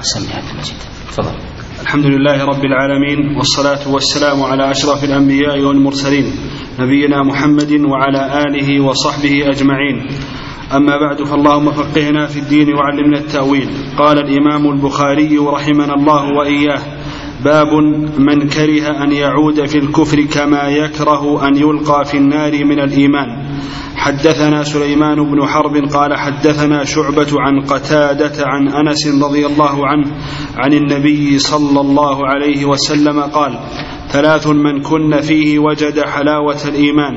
سمع عبد المجيد تفضل. الحمد لله رب العالمين والصلاة والسلام على أشرف الأنبياء والمرسلين نبينا محمد وعلى آله وصحبه أجمعين. أما بعد فاللهم فقهنا في الدين وعلمنا التأويل. قال الإمام البخاري رحمنا الله وإياه باب من كره أن يعود في الكفر كما يكره أن يلقى في النار من الإيمان. حدثنا سليمان بن حرب قال حدثنا شعبة عن قتادة عن أنس رضي الله عنه عن النبي صلى الله عليه وسلم قال ثلاث من كن فيه وجد حلاوة الإيمان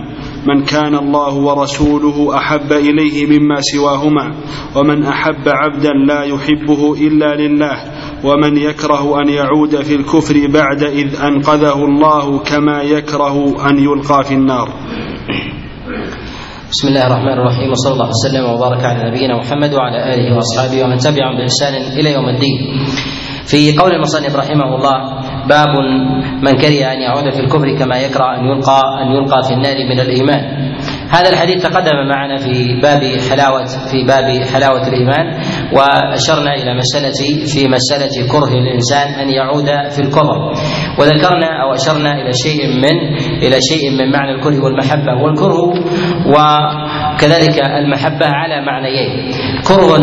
من كان الله ورسوله أحب إليه مما سواهما ومن أحب عبدا لا يحبه إلا لله ومن يكره أن يعود في الكفر بعد إذ أنقذه الله كما يكره أن يلقى في النار. بسم الله الرحمن الرحيم وصلى الله وسلم وبارك على نبينا محمد وعلى اله واصحابه ومن تبعهم باحسان إلى يوم الدين. في قول المصنف رحمه الله باب من كره ان يعود في الكفر كما يكره ان يلقى ان يلقى في النار من الايمان. هذا الحديث تقدم معنا في باب حلاوة في باب حلاوة الإيمان وأشرنا إلى مسألة في مسألة كره الإنسان أن يعود في الكفر وذكرنا أو أشرنا إلى شيء من إلى شيء من معنى الكره والمحبة. والكره وكذلك المحبة على معنيين. كره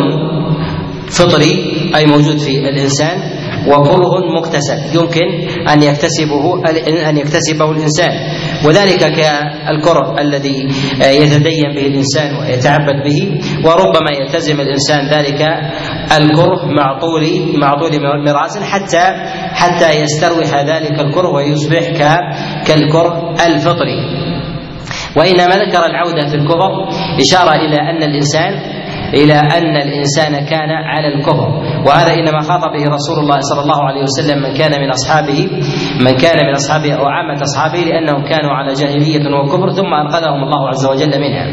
فطري أي موجود في الإنسان وكره مكتسب. يمكن أن يكتسبه أن يكتسبه الإنسان. وذلك كالكرة الذي يتدين به الإنسان ويتعبد به وربما يلتزم الإنسان ذلك الكره مع طول مع طول مراس حتى حتى يستروح ذلك الكره ويصبح كالكرة الفطري. وإنما ذكر العودة في الكفر إشارة إلى أن الإنسان إلى أن الإنسان كان على الكفر وهذا إنما خاطب به رسول الله صلى الله عليه وسلم من كان من أصحابه من كان من أصحابه أو عامة أصحابه لأنهم كانوا على جاهلية وكفر ثم أنقذهم الله عز وجل منها.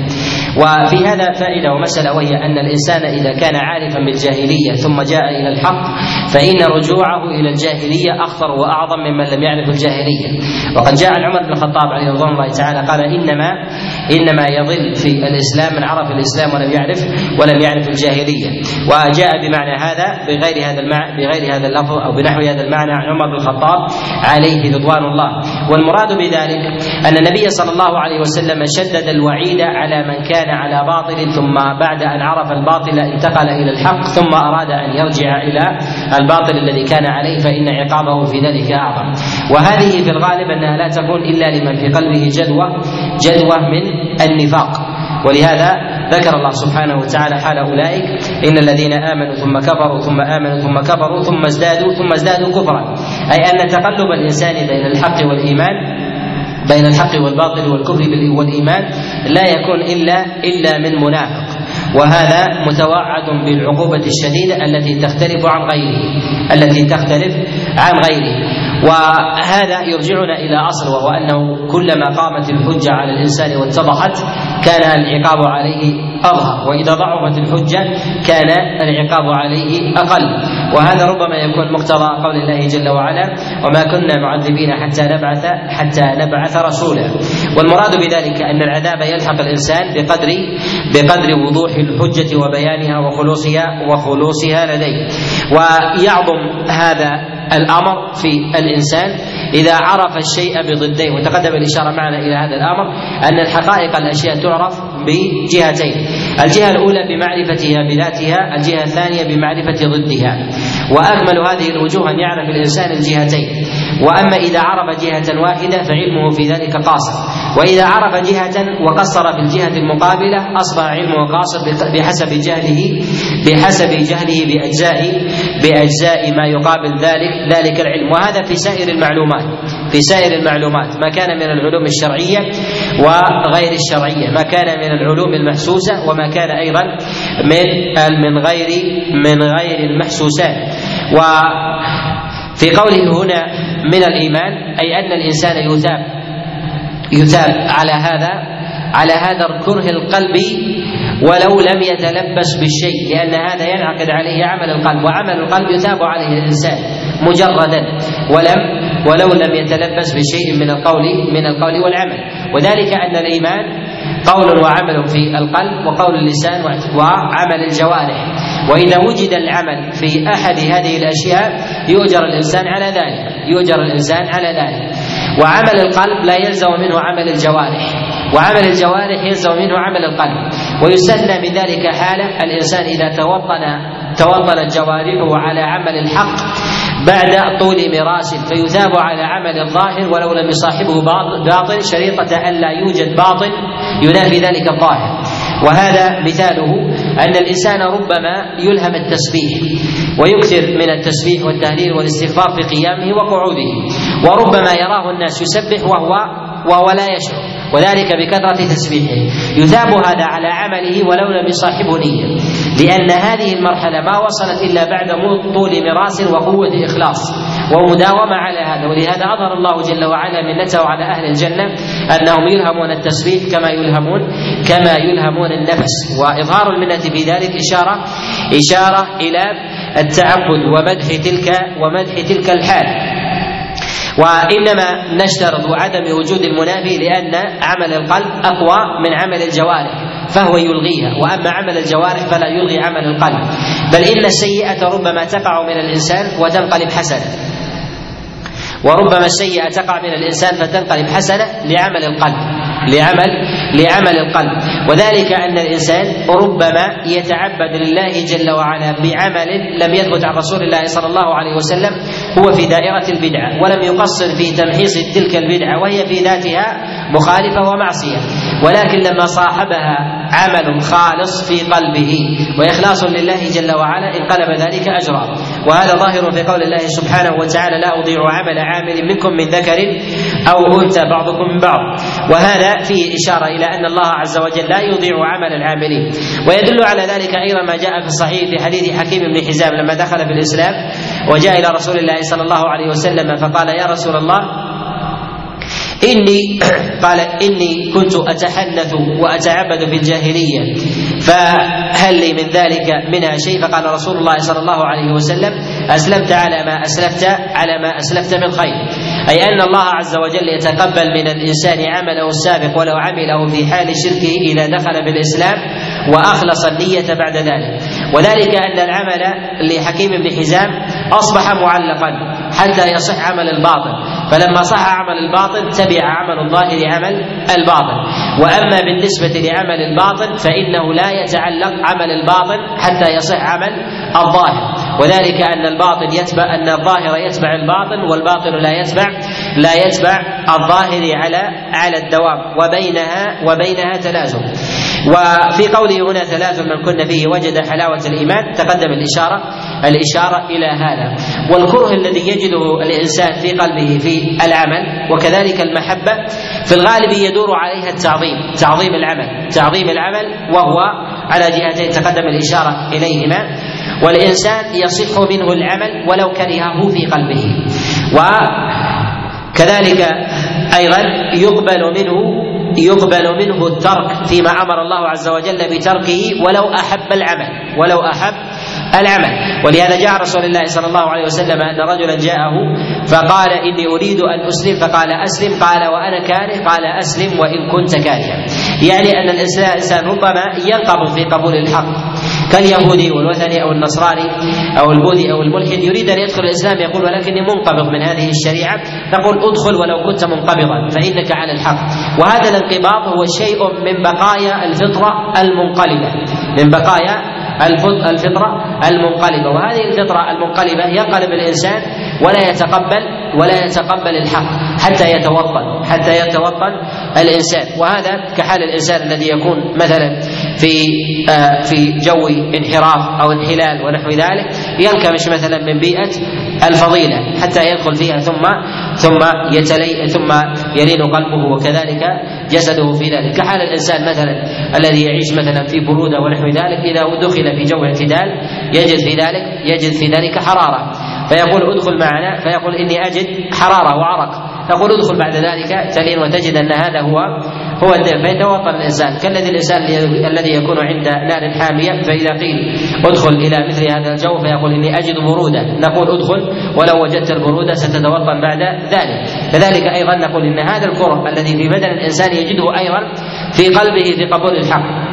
وفي هذا فائدة ومسألة وهي أن الإنسان إذا كان عارفا بالجاهلية ثم جاء إلى الحق فإن رجوعه إلى الجاهلية أخطر وأعظم ممن لم يعرف الجاهلية. وقد جاء عن عمر بن الخطاب عليه رضوان الله تعالى قال إنما إنما يضل في الإسلام من عرف الإسلام ولم يعرف ولم يعرف الجاهلية وجاء بمعنى هذا بغير هذا المعنى بغير هذا اللفظ أو بنحو هذا المعنى عن عمر بن الخطاب عليه رضوان الله والمراد بذلك أن النبي صلى الله عليه وسلم شدد الوعيد على من كان على باطل ثم بعد أن عرف الباطل انتقل إلى الحق ثم أراد أن يرجع إلى الباطل الذي كان عليه فإن عقابه في ذلك أعظم. وهذه في الغالب أنها لا تكون إلا لمن في قلبه جدوى جدوى من النفاق. ولهذا ذكر الله سبحانه وتعالى حال أولئك إن الذين آمنوا ثم كفروا ثم آمنوا ثم كفروا ثم ازدادوا ثم ازدادوا كفرا. أي أن تقلب الإنسان بين الحق والإيمان بين الحق والباطل والكفر والإيمان لا يكون إلا إلا من منافق. وهذا متوعد بالعقوبة الشديدة التي تختلف عن غيره التي تختلف عن غيره. وهذا يرجعنا إلى أصل وهو أنه كلما قامت الحجة على الإنسان واتضحت كان العقاب عليه أظهر وإذا ضعفت الحجة كان العقاب عليه أقل. وهذا ربما يكون مقتضى قول الله جل وعلا وما كنا معذبين حتى نبعث حتى نبعث رسولا. والمراد بذلك أن العذاب يلحق الإنسان بقدر بقدر وضوح الحجة وبيانها وخلوصها وخلوصها لديه. ويعظم هذا الأمر في الإنسان إذا عرف الشيء بضديه وتقدم الإشارة معنا إلى هذا الأمر أن الحقائق الأشياء تعرف بجهتين. الجهة الأولى بمعرفتها بذاتها الجهة الثانية بمعرفة ضدها. وأكمل هذه الوجوه أن يعرف الإنسان الجهتين. وأما إذا عرف جهة واحدة فعلمه في ذلك قاصر. وإذا عرف جهة وقصر في الجهة المقابلة أصبح علمه قاصر بحسب جهله بحسب جهله باجزاء بأجزاء ما يقابل ذلك ذلك العلم. وهذا في سائر المعلومات في سائر المعلومات. ما كان من العلوم الشرعية وغير الشرعية. ما كان من العلوم المحسوسة وما كان أيضا من من غير من غير المحسوسات. و في قوله هنا من الإيمان أي أن الإنسان يثاب يثاب على هذا على هذا الكره القلبي ولو لم يتلبس بالشيء لأن هذا ينعقد عليه عمل القلب وعمل القلب يثاب عليه الإنسان مجردا ولم ولو لم يتلبس بشيء من القول من القول والعمل. وذلك أن الإيمان قول وعمل في القلب وقول اللسان وعمل الجوارح. وإذا وجد العمل في أحد هذه الأشياء يؤجر الإنسان على ذلك يؤجر الإنسان على ذلك. وعمل القلب لا يلزم منه عمل الجوارح وعمل الجوارح يلزم منه عمل القلب. ويستثنى من ذلك حالة الإنسان إذا توطن توطنت جوارحه على عمل الحق بعد طول ميراث فيثاب على عمل الظاهر ولو لم يصاحبه باطل شريطة ألا يوجد باطل ينافي ذلك الظاهر. وهذا مثاله أن الإنسان ربما يلهم التسبيح ويكثر من التسبيح والتهليل والاستغفار في قيامه وقعوده وربما يراه الناس يسبح وهو وهو لا يشعر. وذلك بكثرة تسبيحه. يثاب هذا على عمله ولو لم يصاحبه نية. لأن هذه المرحلة ما وصلت إلا بعد طول مراس وقوة إخلاص. ومداومة على هذا. ولهذا أظهر الله جل وعلا منته على أهل الجنة أنهم يلهمون التسبيح كما يلهمون كما يلهمون النفس. وإظهار المنة في ذلك إشارة إشارة إلى التعبد ومدح تلك ومدح تلك الحال. وإنما نشترط عدم وجود المنافي لأن عمل القلب أقوى من عمل الجوارح فهو يلغيها وأما عمل الجوارح فلا يلغي عمل القلب. بل إن السيئة ربما تقع من الإنسان وتنقلب حسنة. وربما السيئة تقع من الإنسان فتنقلب حسنة لعمل القلب. لعمل لعمل القلب. وذلك أن الإنسان ربما يتعبد لله جل وعلا بعمل لم يثبت عن رسول الله صلى الله عليه وسلم هو في دائرة البدعه ولم يقصر في تمحيص تلك البدعه وهي في ذاتها مخالفة ومعصية. ولكن لما صاحبها عمل خالص في قلبه وإخلاص لله جل وعلا انقلب ذلك أجرا. وهذا ظاهر في قول الله سبحانه وتعالى لا أضيع عمل عامل منكم من ذكر أو أنثى بعضكم من بعض. وهذا فيه إشارة إلى أن الله عز وجل لا يضيع عمل العاملين. ويدل على ذلك أيضا ما جاء في الصحيح في حديث حكيم بن حزام لما دخل في الإسلام وجاء إلى رسول الله صلى الله عليه وسلم فقال يا رسول الله إني قال إني كنت أتحنث وأتعبد في الجاهلية فهل لي من ذلك منها شيء؟ فقال رسول الله صلى الله عليه وسلم أسلمت على ما أسلفت على ما أسلفت من خير. أي أن الله عز وجل يتقبل من الإنسان عمله السابق ولو عمله في حال شركه إذا دخل بالإسلام وأخلص النية بعد ذلك. وذلك أن العمل لحكيم بن حزام أصبح معلقا حتى يصح عمل الباطل. فلما صح عمل الباطن تبع عمل الظاهر عمل الباطن وأما بالنسبة لعمل الباطن فإنه لا يتعلق عمل الباطن حتى يصح عمل الظاهر. وذلك أن الباطن يتبع أن الظاهر يتبع الباطن والباطن لا يتبع لا يتبع الظاهر على على الدوام وبينها وبينها تلازم. وفي قوله هنا ثلاث من كن فيه وجد حلاوة الإيمان تقدم الإشارة الإشارة إلى هذا. والكره الذي يجده الإنسان في قلبه في العمل وكذلك المحبة في الغالب يدور عليها التعظيم تعظيم العمل تعظيم العمل وهو على جهتين تقدم الإشارة إليهما. والإنسان يصح منه العمل ولو كرهه في قلبه. وكذلك أيضا يقبل منه يقبل منه الترك فيما أمر الله عز وجل بتركه ولو أحب العمل ولو أحب العمل. ولهذا جاء رسول الله صلى الله عليه وسلم أن رجلا جاءه فقال إني أريد أن أسلم. فقال أسلم. قال وأنا كاره. قال أسلم. وإن كنت كارها. يعني أن الانسان ربما ينقض في قبول الحق. كاليهودي والوثني أو النصراني أو البوذي أو الملحد يريد أن يدخل الإسلام يقول ولكني منقبض من هذه الشريعة. نقول ادخل ولو كنت منقبضا فإنك على الحق. وهذا الانقباض هو شيء من بقايا الفطرة المنقلبة من بقايا الفطرة المنقلبة. وهذه الفطرة المنقلبة ينقلب الإنسان ولا يتقبل ولا يتقبل الحق حتى يتوطن حتى يتوطن الإنسان. وهذا كحال الإنسان الذي يكون مثلا في آه في جو انحراف أو انحلال ونحو ذلك. ينكمش مثلا من بيئة الفضيلة حتى يدخل فيها ثم ثم يتلي ثم يلين قلبه وكذلك جسده في ذلك. كحال الإنسان مثلا الذي يعيش مثلا في برودة ونحو ذلك إذا دخل في جو اعتدال يجد في ذلك يجد في ذلك حرارة. فيقول ادخل معنا فيقول إني أجد حرارة وعرق تقول ادخل بعد ذلك تلين وتجد أن هذا هو هو الدين فيتوطن الإنسان. كالذي الإنسان الذي يكون عند نار حامية فإذا قيل ادخل إلى مثل هذا الجو فيقول إني أجد برودة. نقول ادخل ولو وجدت البرودة ستتوطن بعد ذلك. كذلك أيضا نقول إن هذا الكره الذي في بدن الإنسان يجده أيضا في قلبه في قبول الحق.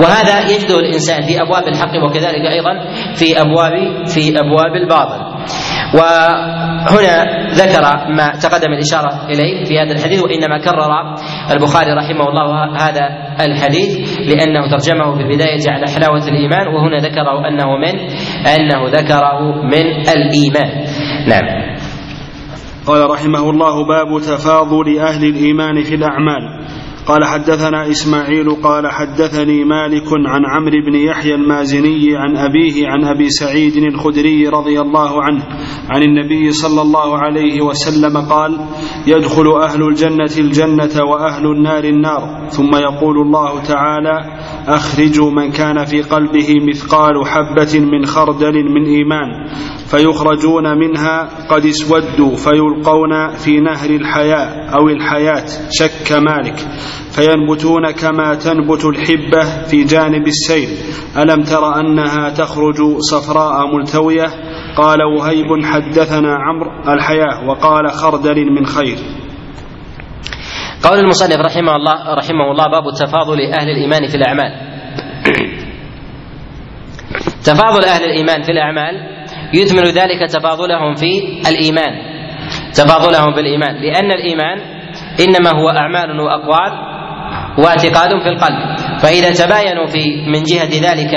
وهذا يجده الإنسان في أبواب الحق وكذلك أيضا في ابواب في أبواب الباطل. وهنا ذكر ما تقدم الإشارة إليه في هذا الحديث وإنما كرر البخاري رحمه الله هذا الحديث لأنه ترجمه في البداية على حلاوة الإيمان وهنا ذكره أنه من أنه ذكره من الإيمان. نعم. قال رحمه الله باب تفاضل أهل الإيمان في الأعمال. قال حدثنا إسماعيل قال حدثني مالك عن عمرو بن يحيى المازني عن أبيه عن أبي سعيد الخدري رضي الله عنه عن النبي صلى الله عليه وسلم قال يدخل أهل الجنة الجنة وأهل النار النار ثم يقول الله تعالى اخرجوا من كان في قلبه مثقال حبة من خردل من إيمان فيخرجون منها قد اسودوا فيلقون في نهر الحياة أو الحياة شك مالك فينبتون كما تنبت الحبة في جانب السيل. ألم تر أنها تخرج صفراء ملتوية؟ قال وهيب حدثنا عمرو الحياة وقال خردل من خير. قول المصنف رحمه الله رحمه الله باب تفاضل أهل الإيمان في الأعمال. تفاضل أهل الإيمان في الأعمال يثمر ذلك تفاضلهم في الإيمان. تفاضلهم في الإيمان. لأن الإيمان إنما هو أعمال وأقوال واعتقاد في القلب. فإذا تباينوا في من جهة ذلك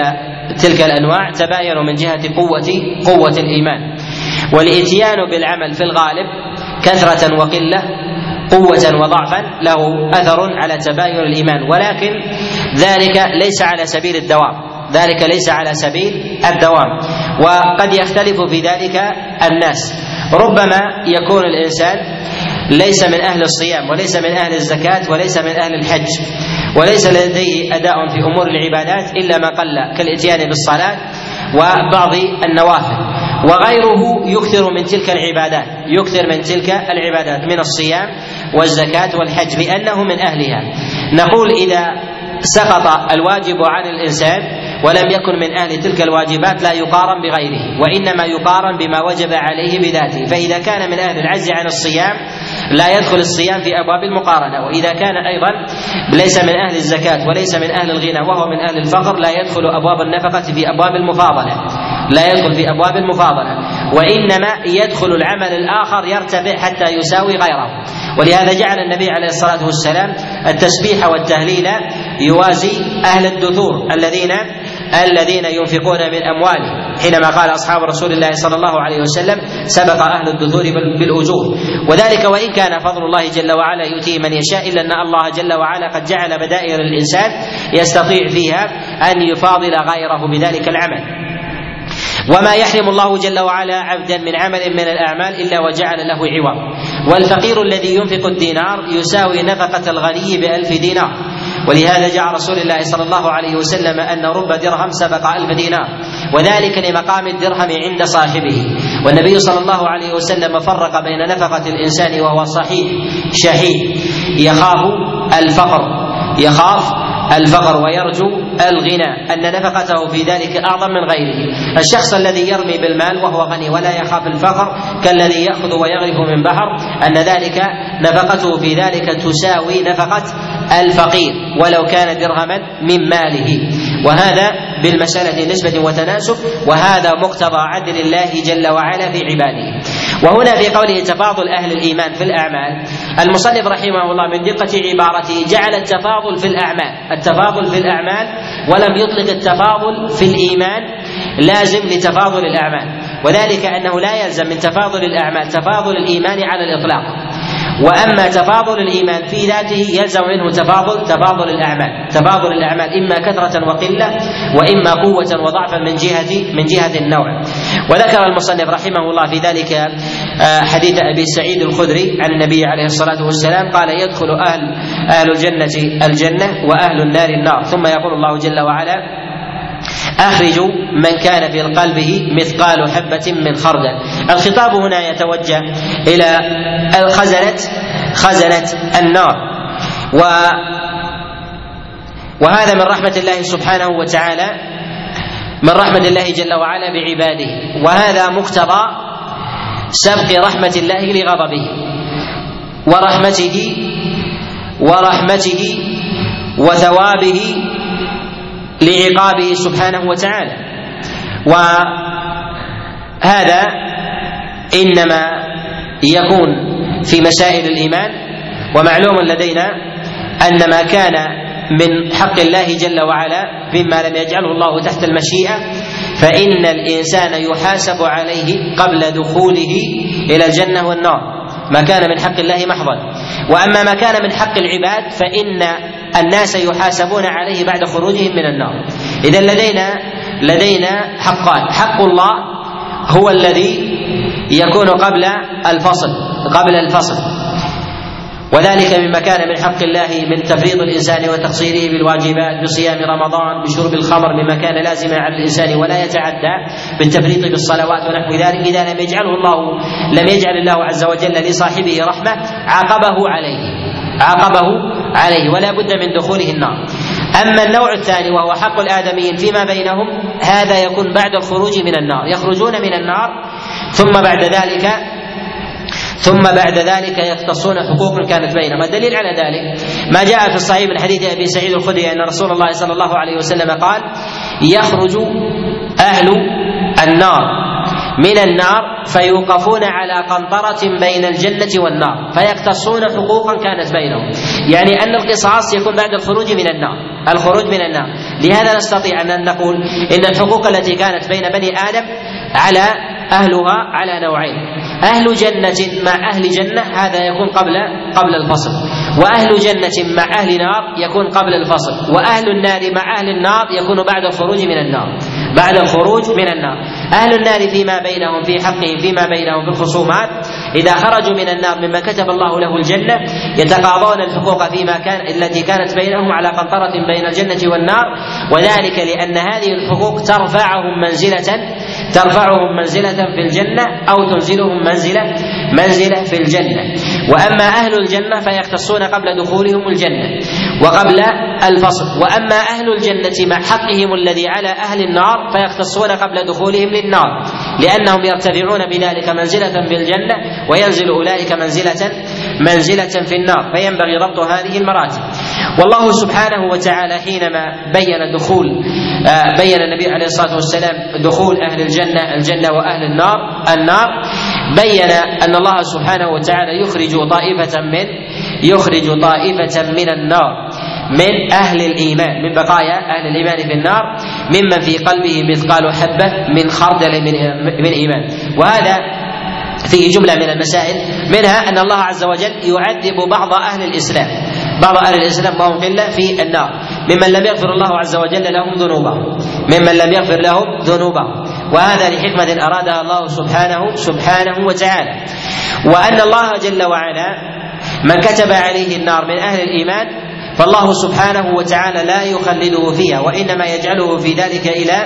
تلك الأنواع تباينوا من جهة قوه قوة الإيمان. والإتيان بالعمل في الغالب كثرة وقلة قوة وضعفا له أثر على تباين الإيمان. ولكن ذلك ليس على سبيل الدوام. ذلك ليس على سبيل الدوام. وقد يختلف في ذلك الناس. ربما يكون الإنسان ليس من أهل الصيام وليس من أهل الزكاة وليس من أهل الحج وليس لديه أداء في أمور العبادات إلا ما قل كالإتيان بالصلاة وبعض النوافل. وغيره يكثر من تلك العبادات يكثر من تلك العبادات من الصيام والزكاة والحج لأنه من أهلها. نقول إذا سقط الواجب عن الإنسان ولم يكن من أهل تلك الواجبات لا يقارن بغيره وإنما يقارن بما وجب عليه بذاته. فإذا كان من أهل العجز عن الصيام لا يدخل الصيام في أبواب المقارنة وإذا كان أيضا ليس من أهل الزكاة وليس من أهل الغنى وهو من أهل الفقر لا يدخل أبواب النفقة في أبواب المفاضلة. لا يدخل في أبواب المفاضلة وإنما يدخل العمل الآخر يرتفع حتى يساوي غيره. ولهذا جعل النبي عليه الصلاة والسلام التسبيح والتهليل يوازي أهل الدثور الذين الذين ينفقون من اموالهم حينما قال أصحاب رسول الله صلى الله عليه وسلم سبق أهل الدثور بالاجور وذلك وإن كان فضل الله جل وعلا يؤتيه من يشاء إلا أن الله جل وعلا قد جعل بدائر الإنسان يستطيع فيها أن يفاضل غيره بذلك العمل. وما يحرم الله جل وعلا عبدا من عمل من الأعمال إلا وجعل له عوض. والفقير الذي ينفق الدينار يساوي نفقة الغني بألف دينار. ولهذا جاء رسول الله صلى الله عليه وسلم أن رب درهم سبق ألف دينار. وذلك لمقام الدرهم عند صاحبه. والنبي صلى الله عليه وسلم فرق بين نفقة الإنسان وهو صحيح شهيد. يخاف الفقر. يخاف الفقر ويرجو الغنى أن نفقته في ذلك أعظم من غيره. الشخص الذي يرمي بالمال وهو غني ولا يخاف الفقر كالذي يأخذ ويغرف من بحر أن ذلك نفقته في ذلك تساوي نفقة الفقير ولو كان درهما من ماله. وهذا بالمسألة نسبة وتناسب وهذا مقتضى عدل الله جل وعلا في عباده. وهنا في قوله تفاضل أهل الإيمان في الأعمال المصنف رحمه الله من دقة عبارته جعل التفاضل في الأعمال التفاضل في الأعمال ولم يطلق التفاضل في الإيمان لازم لتفاضل الأعمال. وذلك أنه لا يلزم من تفاضل الأعمال تفاضل الإيمان على الإطلاق. وأما تفاضل الإيمان في ذاته يلزم منه تفاضل تفاضل الأعمال. تفاضل الأعمال إما كثرة وقلة وإما قوة وضعفا من جهة من جهة النوع. وذكر المصنف رحمه الله في ذلك حديث أبي سعيد الخدري عن النبي عليه الصلاة والسلام قال يدخل أهل أهل الجنه الجنة وأهل النار النار. ثم يقول الله جل وعلا أخرجوا من كان في قلبه مثقال حبة من خردل. الخطاب هنا يتوجه إلى خزنة خزنة النار. و وهذا من رحمة الله سبحانه وتعالى من رحمة الله جل وعلا بعباده. وهذا مقتضى سبق رحمة الله لغضبه ورحمته ورحمته وثوابه لعقابه سبحانه وتعالى. وهذا إنما يكون في مسائل الإيمان ومعلوم لدينا أن ما كان من حق الله جل وعلا مما لم يجعله الله تحت المشيئة فإن الإنسان يحاسب عليه قبل دخوله إلى الجنة والنار. ما كان من حق الله محضا. وأما ما كان من حق العباد فإن الناس يحاسبون عليه بعد خروجهم من النار. اذا لدينا لدينا حقان. حق الله هو الذي يكون قبل الفصل قبل الفصل. وذلك مما كان من حق الله من تفريط الإنسان وتقصيره بالواجبات بصيام رمضان بشرب الخمر مما كان لازما على الإنسان ولا يتعدى بالتفريط بالصلوات ونحو ذلك إذا لم يجعله الله لم يجعل الله عز وجل لصاحبه رحمة عاقبه عليه عاقبه عليه ولا بد من دخوله النار. أما النوع الثاني وهو حق الآدميين فيما بينهم هذا يكون بعد الخروج من النار يخرجون من النار ثم بعد ذلك ثم بعد ذلك يختصون حقوق كانت بينهم الدليل على ذلك ما جاء في الصحيح من حديث أبي سعيد الخدري أن رسول الله صلى الله عليه وسلم قال يخرج أهل النار. من النار فيوقفون على قنطرة بين الجنة والنار. فيقتصون حقوقا كانت بينهم. يعني أن القصاص يكون بعد الخروج من النار. الخروج من النار. لهذا نستطيع أن نقول إن الحقوق التي كانت بين بني آدم على أهلها على نوعين. أهل جنة مع أهل جنة هذا يكون قبل قبل الفصل. وأهل جنة مع أهل نار يكون قبل الفصل. وأهل النار مع أهل النار يكون بعد الخروج من النار. بعد الخروج من النار. أهل النار فيما بينهم في حقهم فيما بينهم في الخصومات. إذا خرجوا من النار مما كتب الله له الجنة يتقاضون الحقوق فيما كان التي كانت بينهم على قنطرة بين الجنة والنار. وذلك لأن هذه الحقوق ترفعهم منزلة ترفعهم منزلة في الجنة أو تنزلهم منزلة منزلة في الجنة. وأما أهل الجنة فيختصون قبل دخولهم الجنة وقبل الفصل. وأما أهل الجنة مع حقهم الذي على أهل النار فيختصون قبل دخولهم للنار لأنهم يرتفعون بذلك منزلة في الجنة وينزل أولئك منزلة منزلة في النار. فينبغي ضبط هذه المراتب. والله سبحانه وتعالى حينما بين دخول بين النبي عليه الصلاة والسلام دخول أهل الجنة الجنة وأهل النار النار بين أن الله سبحانه وتعالى يخرج طائفة من يخرج طائفة من النار من أهل الإيمان من بقايا أهل الإيمان في النار ممن في قلبه مثقال حبة من خردل من إيمان. وهذا فيه جملة من المسائل منها أن الله عز وجل يعذب بعض أهل الإسلام. بعض أهل الإسلام وهم قله في النار. ممن لم يغفر الله عز وجل لهم ذنوبهم. ممن لم يغفر لهم ذنوبهم. وهذا لحكمة أرادها الله سبحانه سبحانه وتعالى. وأن الله جل وعلا من كتب عليه النار من أهل الإيمان فالله سبحانه وتعالى لا يخلده فيها وإنما يجعله في ذلك إلى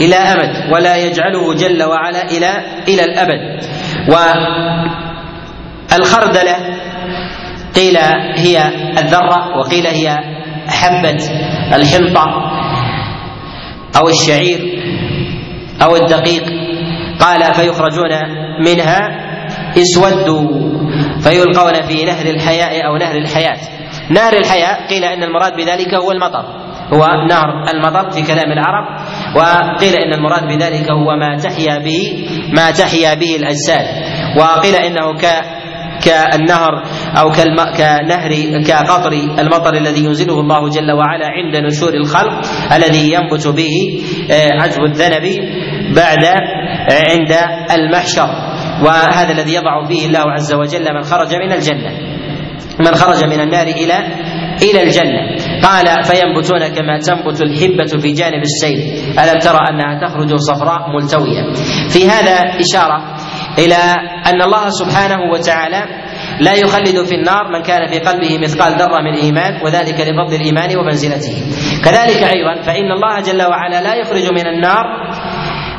إلى أمد ولا يجعله جل وعلا إلى إلى الأبد. والخردلة قيل هي الذرة وقيل هي حبة الحنطة أو الشعير. أو الدقيق. قال فيخرجون منها اسودوا فيلقون في نهر الحياء أو نهر الحياة. نهر الحياة قيل إن المراد بذلك هو المطر. هو نهر المطر في كلام العرب وقيل إن المراد بذلك هو ما تحيا به ما تحيا به الأجساد. وقيل إنه ك كالنهر أو. كنهر كقطر المطر الذي ينزله الله جل وعلا عند نشور الخلق الذي ينبت به عجب الذنب بعد عند المحشر. وهذا الذي يضع فيه الله عز وجل من خرج من الجنة. من خرج من النار إلى إلى الجنة. قال فينبتون كما تنبت الحبة في جانب السيل. ألم ترى أنها تخرج صفراء ملتوية؟ في هذا إشارة إلى أن الله سبحانه وتعالى لا يخلد في النار من كان في قلبه مثقال ذرة من إيمان وذلك لفضل الإيمان ومنزلته. كذلك أيضا فإن الله جل وعلا لا يخرج من النار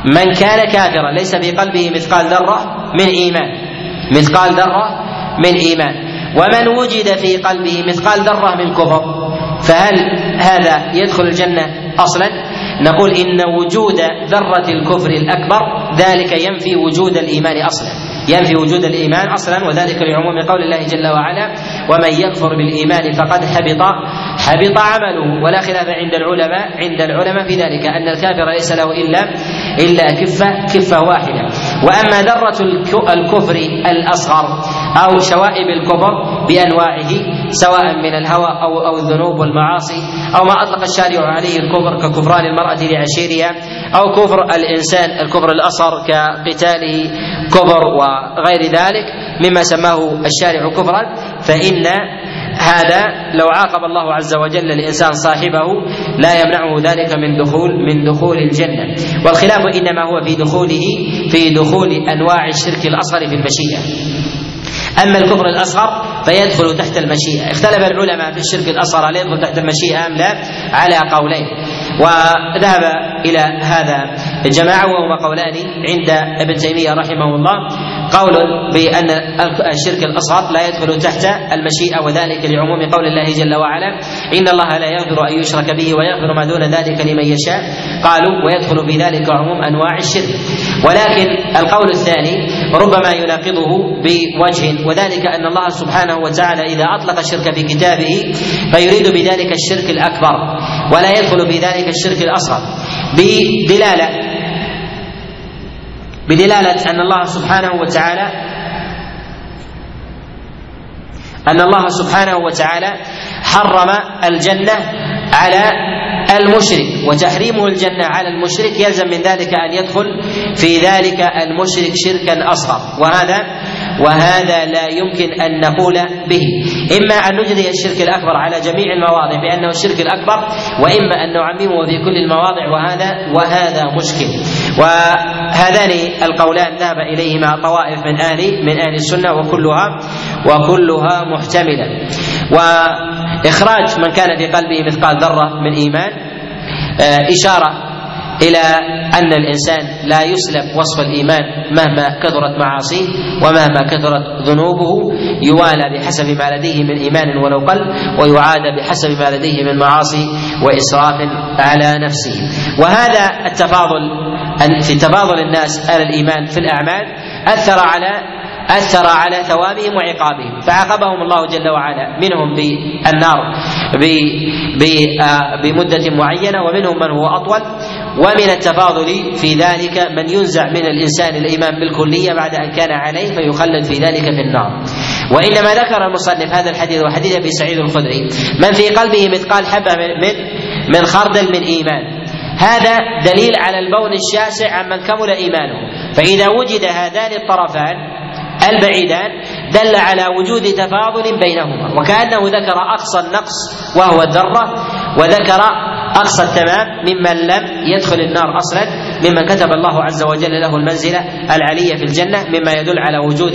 من كان كافرا ليس في قلبه مثقال ذرة من إيمان. مثقال ذرة من إيمان. ومن وجد في قلبه مثقال ذرة من كفر فهل هذا يدخل الجنة أصلا؟ نقول إن وجود ذرة الكفر الأكبر ذلك ينفي وجود الإيمان أصلا. ينفي وجود الإيمان أصلا وذلك لعموم قول الله جل وعلا ومن يكفر بالإيمان فقد حبط حبط عمله. ولا خلاف عند العلماء عند العلماء في ذلك أن الكافر ليس له إلا إلا كفة كفة واحدة. وأما ذرة الكفر الأصغر أو شوائب الكفر بأنواعه سواء من الهوى أو أو الذنوب والمعاصي أو ما أطلق الشارع عليه الكفر ككفران المرأة لعشيرها أو كفر الإنسان الكفر الأصغر كقتاله كفر وغير ذلك مما سماه الشارع كفرا فإن هذا لو عاقب الله عز وجل الإنسان صاحبه لا يمنعه ذلك من دخول من دخول الجنة. والخلاف إنما هو في دخوله في دخول أنواع الشرك الأصغر في المشيئة. أما الكفر الأصغر فيدخل تحت المشيئة. اختلف العلماء في الشرك الأصغر هل يدخل تحت المشيئة أم لا؟ على قولين. وذهب إلى هذا جماعة وهما قولان عند ابن تيمية رحمه الله. قول بأن الشرك الأصغر لا يدخل تحت المشيئة وذلك لعموم قول الله جل وعلا إن الله لا يغفر أن يشرك به ويغفر ما دون ذلك لمن يشاء قالوا ويدخل في ذلك عموم أنواع الشرك ولكن القول الثاني ربما يناقضه بوجه وذلك أن الله سبحانه وتعالى إذا أطلق الشرك في كتابه فيريد بذلك الشرك الأكبر ولا يدخل في ذلك الشرك الأصغر. بدلالة. بدلالة أن الله سبحانه وتعالى أن الله سبحانه وتعالى حرم الجنة على المشرك وتحريمه الجنة على المشرك يلزم من ذلك أن يدخل في ذلك المشرك شركا أصغر. وهذا وهذا لا يمكن أن نقول به. إما أن نجري الشرك الأكبر على جميع المواضع بأنه الشرك الأكبر وإما أن نعممه في كل المواضع وهذا وهذا مشكل. وهذان القولان ذهب إليهما طوائف من أهل من أهل السنة وكلها وكلها محتملة. وإخراج من كان في قلبه مثقال ذرة من إيمان إشارة إلى أن الإنسان لا يسلب وصف الإيمان مهما كثرت معاصيه ومهما كثرت ذنوبه يوالى بحسب ما لديه من إيمان ولو قل ويعاد بحسب ما لديه من معاصي وإسراف على نفسه. وهذا التفاضل في تفاضل الناس على الإيمان في الأعمال أثر على أثر على ثوابهم وعقابهم. فعاقبهم الله جل وعلا منهم بالنار بمدة معينة ومنهم من هو أطول. ومن التفاضل في ذلك من ينزع من الإنسان الإيمان بالكلية بعد أن كان عليه فيخلد في ذلك في النار. وإنما ذكر المصنف هذا الحديث وحديث أبي سعيد الخدري من في قلبه مثقال حبة من من خردل من إيمان. هذا دليل على البون الشاسع عمن كمل إيمانه. فإذا وجد هذان الطرفان البعيدان دل على وجود تفاضل بينهما. وكأنه ذكر أقصى النقص وهو الذرة وذكر أقصى التمام ممن لم يدخل النار أصلا ممن كتب الله عز وجل له المنزلة العلية في الجنة مما يدل على وجود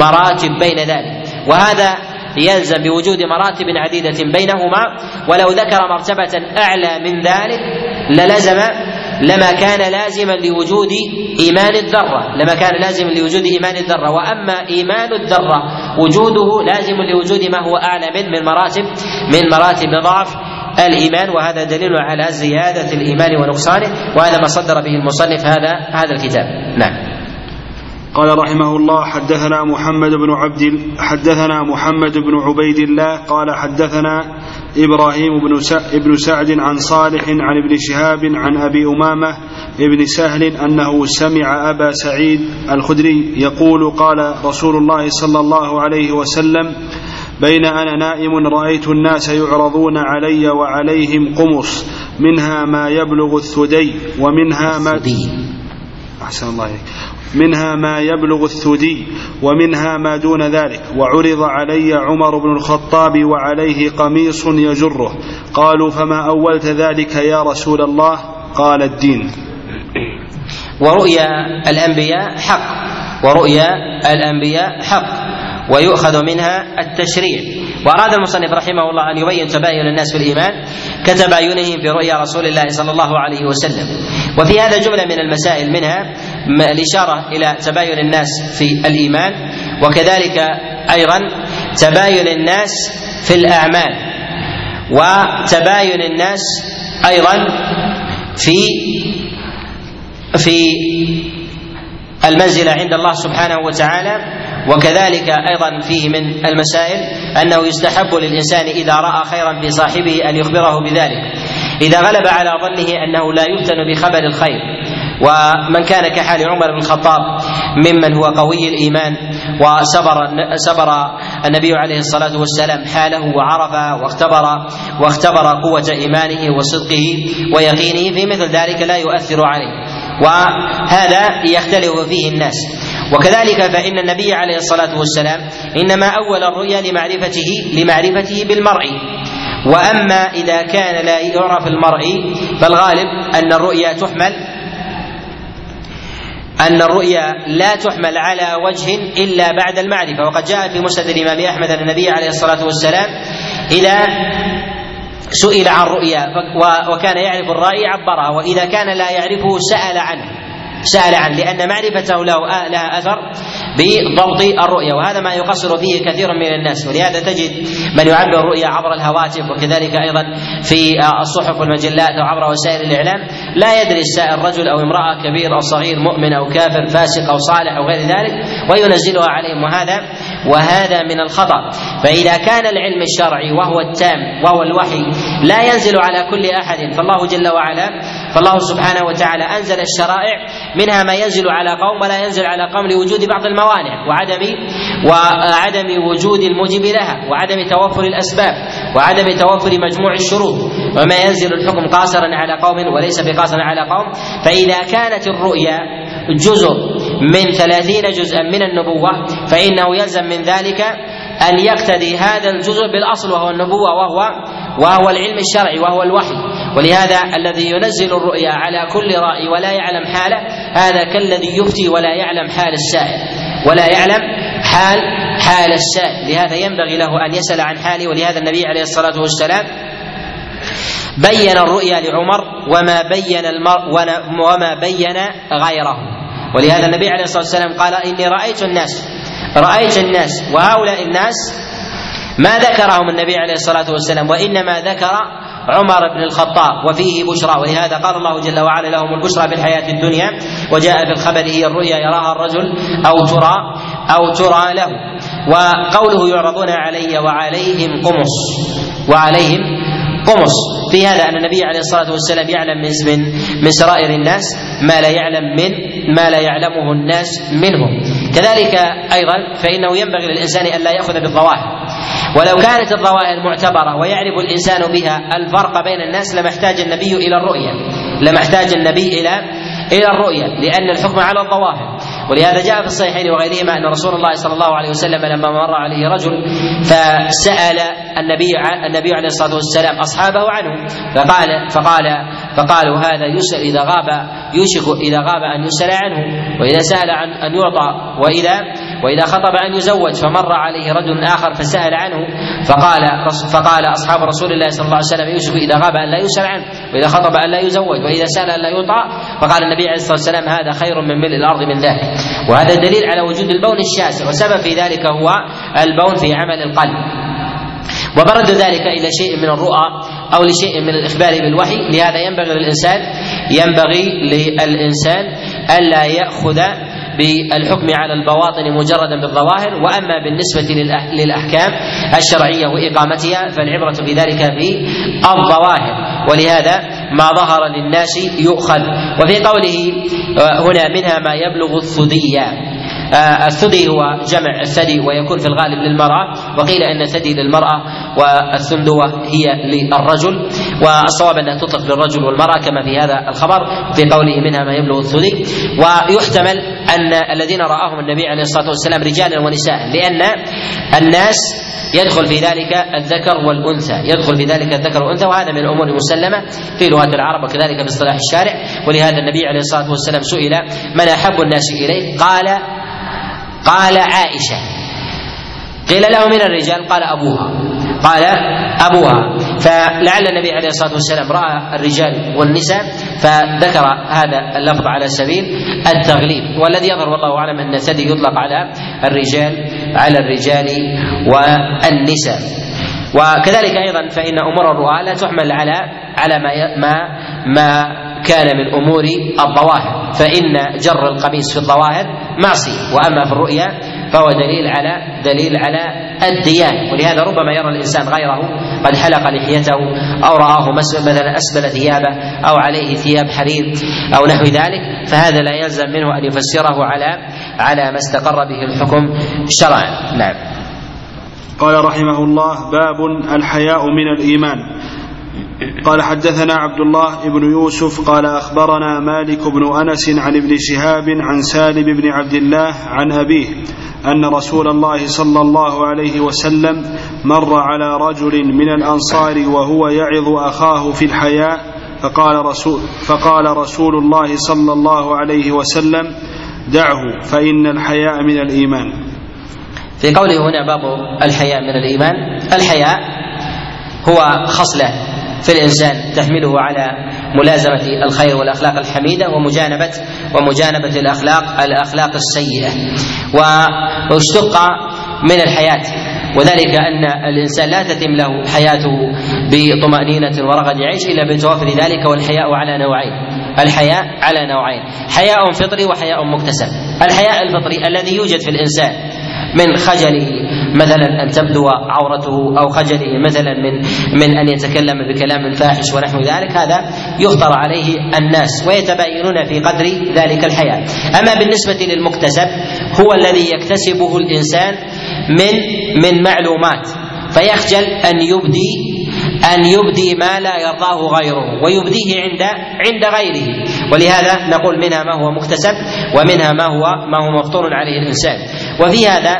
مراتب بين ذلك. وهذا يلزم بوجود مراتب عديدة بينهما ولو ذكر مرتبة أعلى من ذلك للزم لما كان لازما لوجود إيمان الذرة لما كان لازما لوجود إيمان الذرة. وأما إيمان الذرة وجوده لازم لوجود ما هو أعلى من من مراتب من مراتب ضعف الإيمان وهذا دليل على زيادة الإيمان ونقصانه وهذا ما صدر به المصنف هذا هذا الكتاب. نعم. قال رحمه الله حدثنا محمد بن عبد حدثنا محمد بن عبيد الله قال حدثنا إبراهيم بن ابن سعد عن صالح عن ابن شهاب عن أبي أمامة ابن سهل أنه سمع أبا سعيد الخدري يقول قال رسول الله صلى الله عليه وسلم بين أنا نائم رأيت الناس يعرضون علي وعليهم قمص منها ما يبلغ الثدي ومنها ما أحسن الله عليك منها ما يبلغ الثدي ومنها ما دون ذلك. وعرض علي عمر بن الخطاب وعليه قميص يجره. قالوا فما أولت ذلك يا رسول الله؟ قال الدين. ورؤيا الأنبياء حق. ورؤيا الأنبياء حق. ويؤخذ منها التشريع. وأراد المصنف رحمه الله أن يبين تباين الناس في الإيمان كتباينهم في رؤيا رسول الله صلى الله عليه وسلم. وفي هذا جملة من المسائل منها الإشارة إلى تباين الناس في الإيمان وكذلك أيضا تباين الناس في الأعمال وتباين الناس أيضا في في المنزلة عند الله سبحانه وتعالى وكذلك أيضا فيه من المسائل أنه يستحب للإنسان إذا رأى خيرا في صاحبه أن يخبره بذلك. إذا غلب على ظنه أنه لا يفتن بخبر الخير ومن كان كحال عمر بن الخطاب ممن هو قوي الإيمان وسبر سبر النبي عليه الصلاة والسلام حاله وعرف واختبر واختبر قوة إيمانه وصدقه ويقينه في مثل ذلك لا يؤثر عليه. وهذا يختلف فيه الناس. وكذلك فإن النبي عليه الصلاة والسلام إنما أول الرؤيا لمعرفته لمعرفته بالمرء. وأما إذا كان لا يعرف المرء فالغالب أن الرؤيا تحمل أن الرؤيا لا تحمل على وجه إلا بعد المعرفة. وقد جاء في مسند الإمام أحمد أن النبي عليه الصلاة والسلام إذا سئل عن رؤيا وكان يعرف الرأي عبرها وإذا كان لا يعرفه سأل عنه. سأل عنه لأن معرفته له لها أثر بضبط الرؤيا وهذا ما يقصر فيه كثير من الناس. ولهذا تجد من يعبر الرؤيا عبر الهواتف وكذلك أيضا في الصحف والمجلات أو عبر وسائل الإعلام. لا يدري السائل رجل أو امرأة كبير أو صغير مؤمن أو كافر فاسق أو صالح أو غير ذلك وينزلها عليهم. وهذا وهذا من الخطأ. فإذا كان العلم الشرعي وهو التام وهو الوحي لا ينزل على كل أحد فالله جل وعلا فالله سبحانه وتعالى أنزل الشرائع منها ما ينزل على قوم ولا ينزل على قوم لوجود بعض الموانع وعدم وعدم وجود الموجب لها وعدم توفر الأسباب وعدم توفر مجموع الشروط. وما ينزل الحكم قاصرا على قوم وليس بقاصر على قوم. فإذا كانت الرؤيا جزء من ثلاثين جزءا من النبوة فإنه يلزم من ذلك أن يقتدي هذا الجزء بالأصل وهو النبوة وهو وهو العلم الشرعي وهو الوحي. ولهذا الذي ينزل الرؤيا على كل رأي ولا يعلم حاله هذا كالذي يفتي ولا يعلم حال السائل ولا يعلم حال حال السائل. لهذا ينبغي له أن يسأل عن حاله ولهذا النبي عليه الصلاة والسلام بين الرؤيا لعمر وما بين المرء وما بين غيره. ولهذا النبي عليه الصلاة والسلام قال إني رأيت الناس رأيت الناس وهؤلاء الناس ما ذكرهم النبي عليه الصلاة والسلام وإنما ذكر عمر بن الخطاب وفيه بشرى ولهذا قال الله جل وعلا لهم البشرى في الحياة الدنيا وجاء في الخبر هي الرؤيا يراها الرجل أو ترى أو ترى له وقوله يعرضون علي وعليهم قمص وعليهم قمص في هذا أن النبي عليه الصلاة والسلام يعلم من من سرائر الناس ما لا يعلم من ما لا يعلمه الناس منهم. كذلك أيضا فإنه ينبغي للإنسان أن لا يأخذ بالظواهر. ولو كانت الظواهر معتبرة ويعرف الإنسان بها الفرق بين الناس لما احتاج النبي إلى الرؤية. لما احتاج النبي إلى إلى الرؤية لأن الحكم على الظواهر. ولهذا جاء في الصحيحين وغيرهما أن رسول الله صلى الله عليه وسلم لما مر عليه رجل فسأل النبي النبي عليه الصلاة والسلام أصحابه عنه. فقال فقال فقالوا هذا يسأل إذا غاب يوشك إذا غاب أن يسأل عنه. وإذا سأل عن أن يعطى. واذا وإذا خطب أن يزوج. فمر عليه رجل آخر فسأل عنه. فقال فقال أصحاب رسول الله صلى الله عليه وسلم يوسف إذا غاب أن لا يسأل عنه. وإذا خطب أن لا يزوج. وإذا سأل أن لا يطاع فقال النبي عليه الصلاة والسلام هذا خير من ملء الأرض من ذاك وهذا دليل على وجود البون الشاسع وسبب في ذلك هو البون في عمل القلب. ومرد ذلك إلى شيء من الرؤى أو لشيء من الإخبار بالوحي. لهذا ينبغي للانسان ينبغي للإنسان ألا يأخذ بالحكم على البواطن مجردا بالظواهر وأما بالنسبة للأحكام الشرعية وإقامتها فالعبرة بذلك في الظواهر. ولهذا ما ظهر للناس يؤخذ. وفي قوله هنا منها ما يبلغ الثدي. الثدي هو جمع الثدي ويكون في الغالب للمرأة وقيل أن الثدي للمرأة والثندوة هي للرجل والصواب أنها تطلق للرجل والمرأة كما في هذا الخبر في قوله منها ما يبلغ الثدي ويحتمل أن الذين رآهم النبي عليه الصلاة والسلام رجالا ونساء لأن الناس يدخل في ذلك الذكر والأنثى، يدخل في ذلك الذكر والأنثى وهذا من الأمور المسلمة في لغه العرب وكذلك في اصطلاح الشارع ولهذا النبي عليه الصلاة والسلام سئل من أحب الناس إليه؟ قال قال عائشة. قيل له من الرجال؟ قال أبوها. قال أبوها. فلعل النبي عليه الصلاة والسلام رأى الرجال والنساء فذكر هذا اللفظ على سبيل التغليب. والذي يظهر والله أعلم أن الثدي يطلق على الرجال على الرجال والنساء. وكذلك أيضا فإن أمور الرؤى لا تحمل على على ما ما ما كان من أمور الظواهر. فإن جر القميص في الظواهر معصية وأما في الرؤيا فهو دليل على دليل على الديانة ولهذا ربما يرى الإنسان غيره قد حلق لحيته أو رآه مثلا أسبل ثيابه أو عليه ثياب حرير أو نحو ذلك فهذا لا يلزم منه أن يفسره على على ما استقر به الحكم شرعا. نعم. قال رحمه الله باب الحياء من الإيمان. قال حدثنا عبد الله بن يوسف قال أخبرنا مالك بن أنس عن ابن شهاب عن سالم بن عبد الله عن أبيه أن رسول الله صلى الله عليه وسلم مر على رجل من الأنصار وهو يعظ أخاه في الحياء فقال رسول فقال رسول الله صلى الله عليه وسلم دعه فإن الحياء من الإيمان. في قوله هنا باب الحياء من الإيمان الحياء هو خصله. في الإنسان تحمله على ملازمة الخير والأخلاق الحميدة ومجانبه ومجانبة الاخلاق الأخلاق السيئة. واشتق من الحياة. وذلك أن الإنسان لا تتم له حياته بطمأنينة ورغد عيش إلا بتوافر ذلك والحياء على نوعين. الحياء على نوعين حياء فطري وحياء مكتسب. الحياء الفطري الذي يوجد في الإنسان من خجله مثلا أن تبدو عورته أو خجله مثلا من من أن يتكلم بكلام فاحش ونحو ذلك هذا يخطر عليه الناس ويتباينون في قدر ذلك الحياء. أما بالنسبة للمكتسب هو الذي يكتسبه الإنسان من من معلومات فيخجل أن يبدي أن يبدي ما لا يرضاه غيره ويبديه عند عند غيره. ولهذا نقول منها ما هو مكتسب ومنها ما هو ما هو مفطور عليه الإنسان. وفي هذا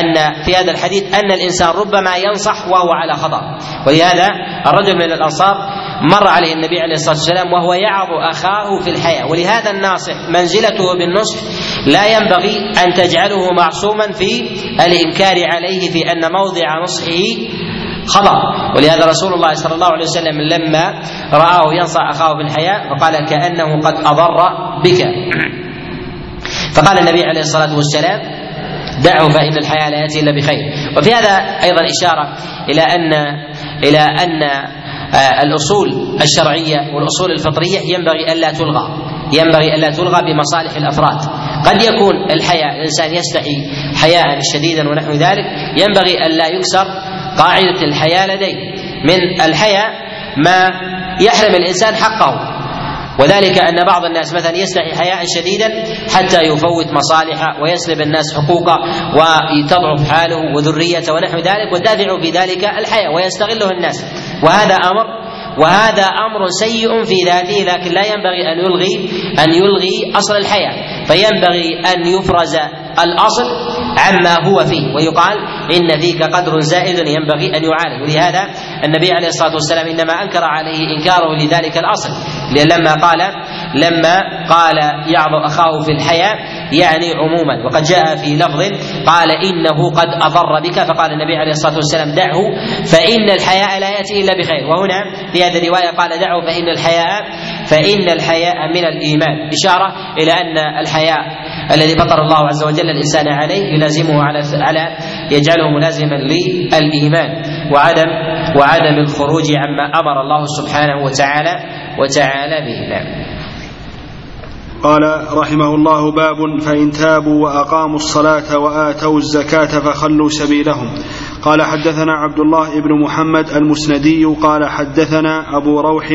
أن في هذا الحديث أن الإنسان ربما ينصح وهو على خطأ. ولهذا الرجل من الأنصار مر عليه النبي عليه الصلاة والسلام وهو يعظ أخاه في الحياة. ولهذا الناصح منزلته بالنصح لا ينبغي أن تجعله معصوما في الإنكار عليه في أن موضع نصحه خطأ ولهذا رسول الله صلى الله عليه وسلم لما رآه ينصح أخاه بالحياء فقال كأنه قد أضر بك. فقال النبي عليه الصلاة والسلام دعه فإن الحياة لا يأتي إلا بخير. وفي هذا أيضا إشارة إلى أن إلى أن الأصول الشرعية والأصول الفطرية ينبغي ألا تلغى. ينبغي ألا تلغى بمصالح الأفراد. قد يكون الحياء الإنسان يستحي حياء شديدا ونحو ذلك ينبغي ألا يكسر قاعدة الحياء لديه. من الحياء ما يحرم الإنسان حقه. وذلك أن بعض الناس مثلا يستحي حياء شديدا حتى يفوت مصالحه ويسلب الناس حقوقه وتضعف حاله وذريته ونحو ذلك والدافع في ذلك الحياء ويستغله الناس. وهذا أمر وهذا أمر سيء في ذاته لكن لا ينبغي أن يلغي أن يلغي أصل الحياة. فينبغي أن يفرز الأصل عما هو فيه ويقال إن فيك قدر زائد ينبغي أن يعالج. ولهذا النبي عليه الصلاة والسلام إنما أنكر عليه إنكاره لذلك الأصل. لما قال لما قال يعظ أخاه في الحياء يعني عموما. وقد جاء في لفظ قال إنه قد أضر بك فقال النبي عليه الصلاة والسلام دعه فإن الحياء لا يأتي إلا بخير. وهنا في هذه الرواية قال دعه فإن الحياء فإن الحياء من الإيمان. إشارة إلى أن الحياء الذي فطر الله عز وجل الإنسان عليه يلازمه على على يجعله ملازما للإيمان وعدم وعدم الخروج عما أمر الله سبحانه وتعالى وتعالى به. نعم. قال رحمه الله باب فإن تابوا وأقاموا الصلاة وآتوا الزكاة فخلوا سبيلهم. قال حدثنا عبد الله بن محمد المسندي قال حدثنا أبو روح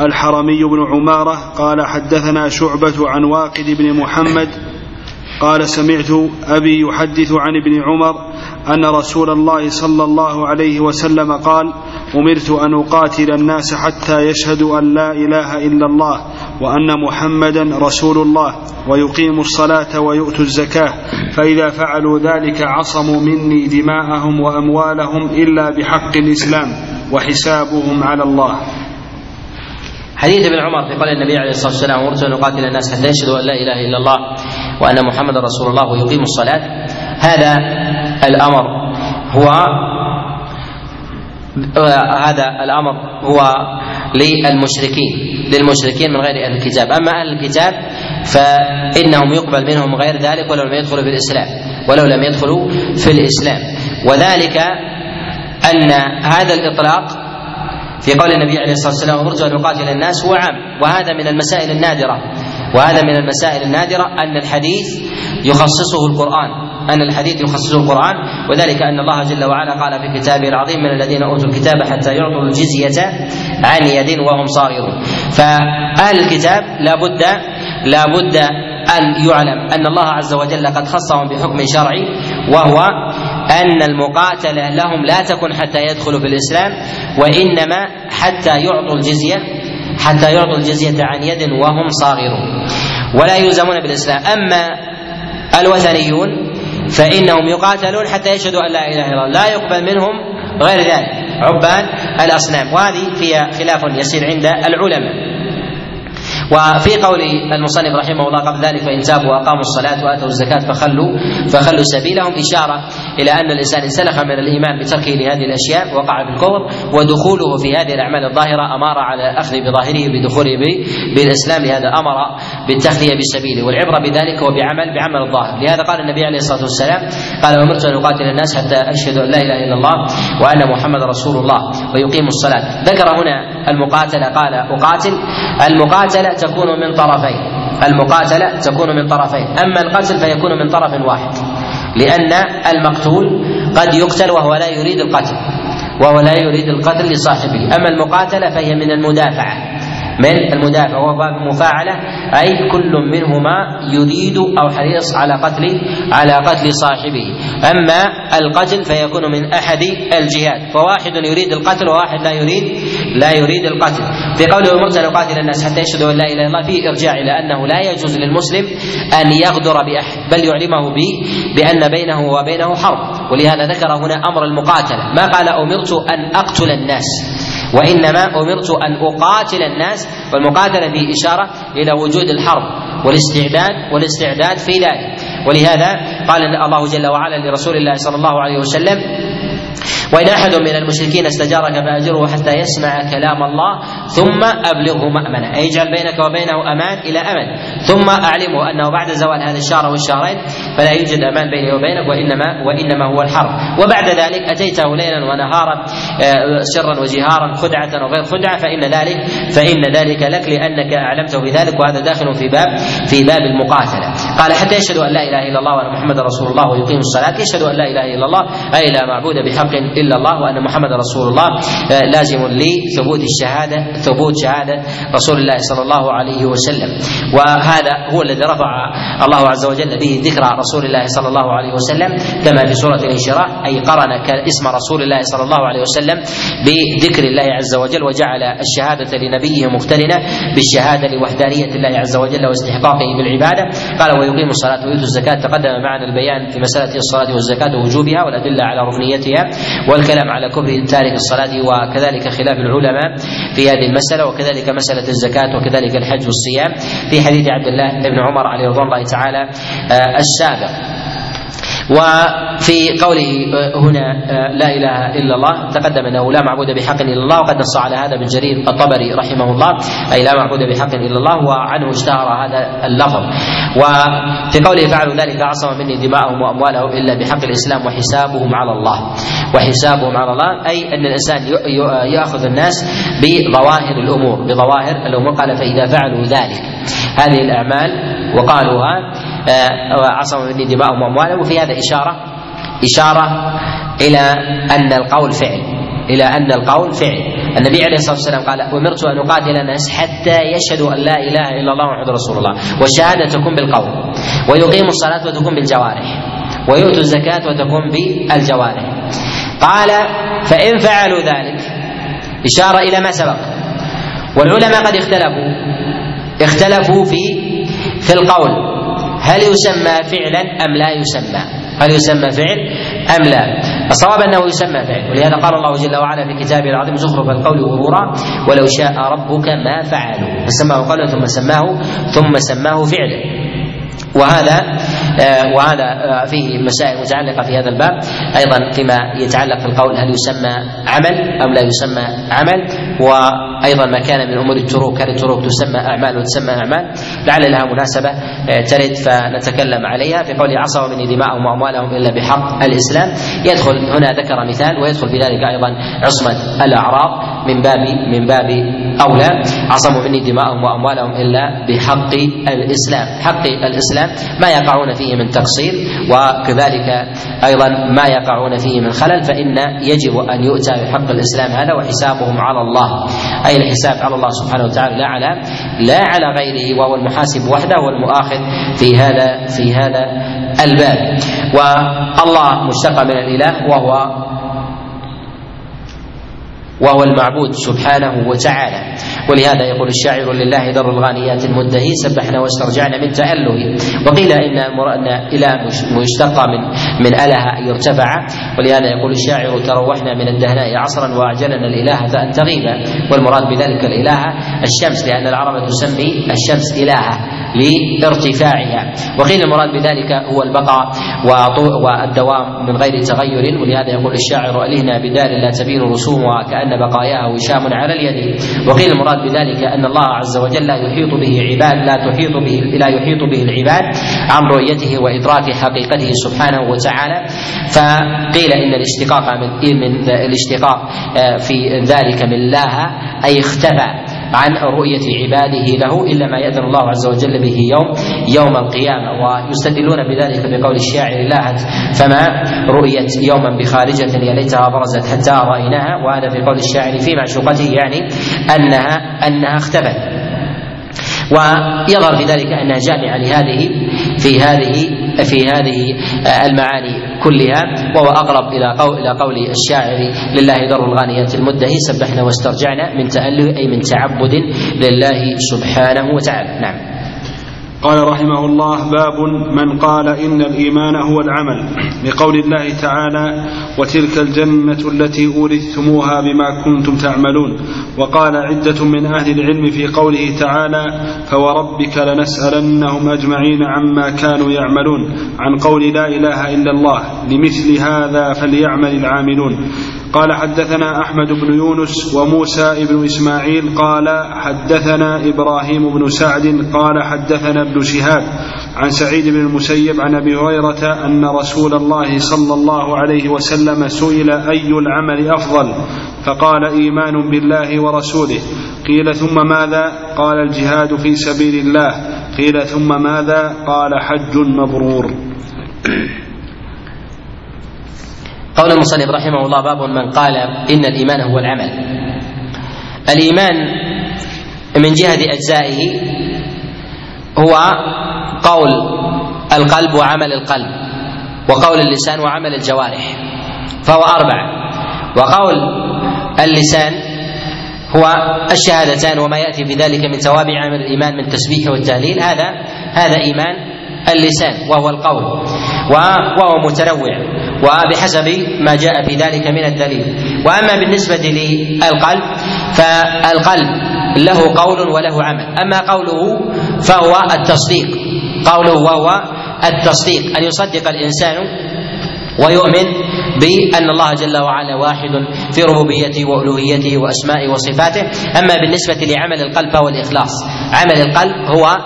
الحرمي بن عمارة قال حدثنا شعبة عن واقد بن محمد قال سمعت أبي يحدث عن ابن عمر أن رسول الله صلى الله عليه وسلم قال أمرت أن أقاتل الناس حتى يشهدوا أن لا إله إلا الله وأن محمدا رسول الله ويقيموا الصلاة ويؤتوا الزكاة. فإذا فعلوا ذلك عصموا مني دماءهم وأموالهم إلا بحق الإسلام وحسابهم على الله. حديث ابن عمر في قول النبي عليه الصلاة والسلام أمرت أن أقاتل الناس حتى يشهدوا أن لا إله إلا الله وأن محمدا رسول الله ويقيموا الصلاة. هذا الأمر هو هذا الأمر هو للمشركين للمشركين من غير أهل الكتاب. أما أهل الكتاب فإنهم يقبل منهم غير ذلك ولو لم يدخلوا في الإسلام ولو لم يدخلوا في الإسلام. وذلك أن هذا الإطلاق في قول النبي عليه الصلاة والسلام أمرت أن أقاتل الناس هو عام وهذا من المسائل النادرة وهذا من المسائل النادرة أن الحديث يخصصه القرآن. أن الحديث يخصصه القرآن وذلك أن الله جل وعلا قال في كتابه العظيم من الذين أوتوا الكتاب حتى يعطوا الجزية عن يد وهم صاغرون. فأهل الكتاب لا بد لا بد أن يعلم أن الله عز وجل قد خصهم بحكم شرعي وهو أن المقاتلة لهم لا تكن حتى يدخلوا في الإسلام وإنما حتى يعطوا الجزية حتى يعطوا الجزية عن يد وهم صاغرون. ولا يلزمون بالإسلام. أما الوثنيون فإنهم يقاتلون حتى يشهدوا أن لا إله إلا الله. لا يقبل منهم غير ذلك. عباد الأصنام. وهذه فيها خلاف يسير عند العلماء. وفي قول المصنف رحمه الله قبل ذلك فإن تابوا وأقاموا الصلاة وآتوا الزكاة فخلوا فخلوا سبيلهم. إشارة إلى أن الإنسان انسلخ من الإيمان بتركه لهذه الأشياء وقع في الكفر ودخوله في هذه الأعمال الظاهرة أمار على أخذ بظاهره بدخوله بالإسلام. لهذا أمر بالتخلية بسبيله والعبرة بذلك هو بعمل بعمل الظاهر. لهذا قال النبي عليه الصلاة والسلام قال أمرت أن أقاتل الناس حتى أشهد أن لا إله إلا الله وأن محمد رسول الله ويقيم الصلاة. ذكر هنا المقاتلة. قال أقاتل. المقاتلة تكون من طرفين. المقاتلة تكون من طرفين. أما القتل فيكون من طرف واحد. لأن المقتول قد يقتل وهو لا يريد القتل. وهو لا يريد القتل لصاحبه. أما المقاتلة فهي من المدافعة. من المدافع وهو باب المفاعلة أي كل منهما يريد أو حريص على قتل على قتل صاحبه. أما القتل فيكون من أحد الجهات. فواحد يريد القتل وواحد لا يريد لا يريد القتل. في قوله أن أقاتل الناس حتى يشهدوا أن لا إله إلا الله فيه إرجاع إلى أنه لا يجوز للمسلم أن يغدر بأحد بل يعلمه بأن بينه وبينه حرب. ولهذا ذكر هنا أمر المقاتلة. ما قال أمرت أن أقتل الناس؟ وإنما أمرت أن أقاتل الناس والمقاتلة فيه إشارة إلى وجود الحرب والاستعداد والاستعداد في ذلك. ولهذا قال الله جل وعلا لرسول الله صلى الله عليه وسلم وإن أحد من المشركين استجارك فأجره حتى يسمع كلام الله ثم أبلغه مأمنة. أي اجعل بينك وبينه أمان إلى أمن. ثم أعلمه أنه بعد زوال هذا الشهر والشهرين فلا يوجد أمان بيني وبينك وإنما وإنما هو الحرب. وبعد ذلك أتيته ليلا ونهارا سرا وجهارا خدعة وغير خدعة فإن ذلك فإن ذلك لك لأنك أعلمته بذلك وهذا داخل في باب في باب المقاتلة. قال حتى يشهد أن لا إله إلا الله وأن محمد رسول الله ويقيم الصلاة. يشهد أن لا إله إلا الله أي لا معبود بحق إلا الله وأن محمد رسول الله لازم لثبوت الشهادة ثبوت شهادة رسول الله صلى الله عليه وسلم. وهذا هو الذي رفع الله عز وجل به ذكر رسول الله صلى الله عليه وسلم كما في سورة الإنشراح أي قرن اسم رسول الله صلى الله عليه وسلم بذكر الله عز وجل وجعل الشهادة لنبيه مقترنة بالشهادة لوحدانية الله عز وجل واستحقاقه بالعبادة. قال ويقيم الصلاة ويؤتوا الزكاة. تقدم معنا البيان في مسألة الصلاة والزكاة ووجوبها والأدلة على ركنيتها. والكلام على كفر تارك الصلاة وكذلك خلاف العلماء في هذه المسألة وكذلك مسألة الزكاة وكذلك الحج والصيام في حديث عبد الله بن عمر عليه رضوان الله تعالى السابق. وفي قوله هنا لا إله إلا الله تقدم أنه لا معبود بحق إلا الله وقد نص على هذا ابن جرير الطبري رحمه الله أي لا معبود بحق إلا الله وعنه اشتهر هذا اللفظ. وفي قوله فعلوا ذلك عصم مني دماءهم وأموالهم إلا بحق الإسلام وحسابهم على الله. وحسابهم على الله أي أن الإنسان ياخذ الناس بظواهر الأمور بظواهر الأمور. قال فإذا فعلوا ذلك هذه الأعمال وقالوها عصموا مني دماءهم واموالهم وفي هذا إشارة إشارة إلى أن القول فعل إلى أن القول فعل. النبي عليه الصلاة والسلام قال أمرت أن أقاتل الناس حتى يشهدوا أن لا إله إلا الله محمد رسول الله. والشهاده تكون بالقول ويقيموا الصلاة وتكون بالجوارح ويؤتوا الزكاة وتكون بالجوارح. قال فإن فعلوا ذلك إشارة إلى ما سبق. والعلماء قد اختلفوا اختلفوا في في القول. هل يسمى فعلا أم لا يسمى؟ هل يسمى فعل أم لا؟ الصواب أنه يسمى فعل ولهذا قال الله جل وعلا في كتابه العظيم زخرف القول غرورا ولو شاء ربك ما فعلوا فسماه قولا ثم سماه ثم سماه فعلا وهذا وهذا فيه مسائل متعلقة في هذا الباب أيضا فيما يتعلق في القول هل يسمى عمل أم لا يسمى عمل وأيضا ما كان من أمور التروك هل التروك تسمى أعمال وتسمى أعمال لعل لها مناسبة ترد فنتكلم عليها. في قوله عصوا من دماءهم وأموالهم إلا بحق الإسلام. يدخل هنا ذكر مثال ويدخل في ذلك أيضا عصمة الأعراض من باب من باب أولى. عصموا مني دماءهم وأموالهم إلا بحق الإسلام، حق الإسلام ما يقعون فيه من تقصير وكذلك أيضا ما يقعون فيه من خلل فإن يجب أن يؤتى بحق الإسلام هذا وحسابهم على الله، أي الحساب على الله سبحانه وتعالى لا على لا على غيره وهو المحاسب وحده والمؤاخذ في هذا في هذا الباب. والله مشتق من الإله وهو وهو المعبود سبحانه وتعالى. ولهذا يقول الشاعر لله در الغانيات المدهي سبحنا واسترجعنا من تأله وقيل إن أن إله مشتق من من أله يرتفع. ولهذا يقول الشاعر تروحنا من الدهناء عصرا وأعجلنا الإله فأن تغيب. والمراد بذلك الإله الشمس لأن العرب تسمي الشمس إلهة لارتفاعها. وقيل المراد بذلك هو البقاء والدوام من غير تغير. ولهذا يقول الشاعر ألهنا بدار لا تبين رسومها كأن بقاياها وشام على اليد. وقيل المراد بذلك أن الله عز وجل لا يحيط به عباد لا تحيط به لا يحيط به العباد عن رؤيته وإدراك حقيقته سبحانه وتعالى. فقيل إن الاشتقاق من من الاشتقاق آه، في ذلك من لاها أي اختفى عن رؤية عباده له إلا ما يأذن الله عز وجل به يوم يوم القيامة ويستدلون بذلك بقول الشاعر لاهت فما رؤيت يوما بخارجة يا ليتها برزت حتى رأيناها وهذا في قول الشاعر في معشوقته يعني أنها أنها اختفت. ويظهر في ذلك انها جامعه لهذه في هذه في هذه المعاني كلها وهو أقرب إلى قول إلى قول الشاعر لله در الغانيات المدهي سبحنا واسترجعنا من تأله أي من تعبد لله سبحانه وتعالى. نعم. قال رحمه الله باب من قال إن الإيمان هو العمل لقول الله تعالى وتلك الجنة التي أورثتموها بما كنتم تعملون وقال عدة من أهل العلم في قوله تعالى فوربك لنسألنهم أجمعين عما كانوا يعملون عن قول لا إله إلا الله لمثل هذا فليعمل العاملون قال حدثنا أحمد بن يونس وموسى بن إسماعيل قال حدثنا إبراهيم بن سعد قال حدثنا ابن شهاب عن سعيد بن المسيب عن أبي هريرة أن رسول الله صلى الله عليه وسلم سئل أي العمل أفضل؟ فقال إيمان بالله ورسوله. قيل ثم ماذا؟ قال الجهاد في سبيل الله. قيل ثم ماذا؟ قال حج مبرور. قول المصنف رحمه الله باب من قال إن الإيمان هو العمل. الإيمان من جهة أجزائه هو قول القلب وعمل القلب وقول اللسان وعمل الجوارح فهو أربع. وقول اللسان هو الشهادتان وما يأتي في ذلك من توابع عمل الإيمان من تسبيح والتهليل هذا هذا إيمان اللسان وهو القول وهو متنوع وبحسب ما جاء في ذلك من الدليل. وأما بالنسبة للقلب فالقلب له قول وله عمل. أما قوله فهو التصديق قوله وهو التصديق أن يصدق الإنسان ويؤمن بأن الله جل وعلا واحد في ربوبيته وألوهيته وأسمائه وصفاته. أما بالنسبة لعمل القلب فهو الإخلاص. عمل القلب هو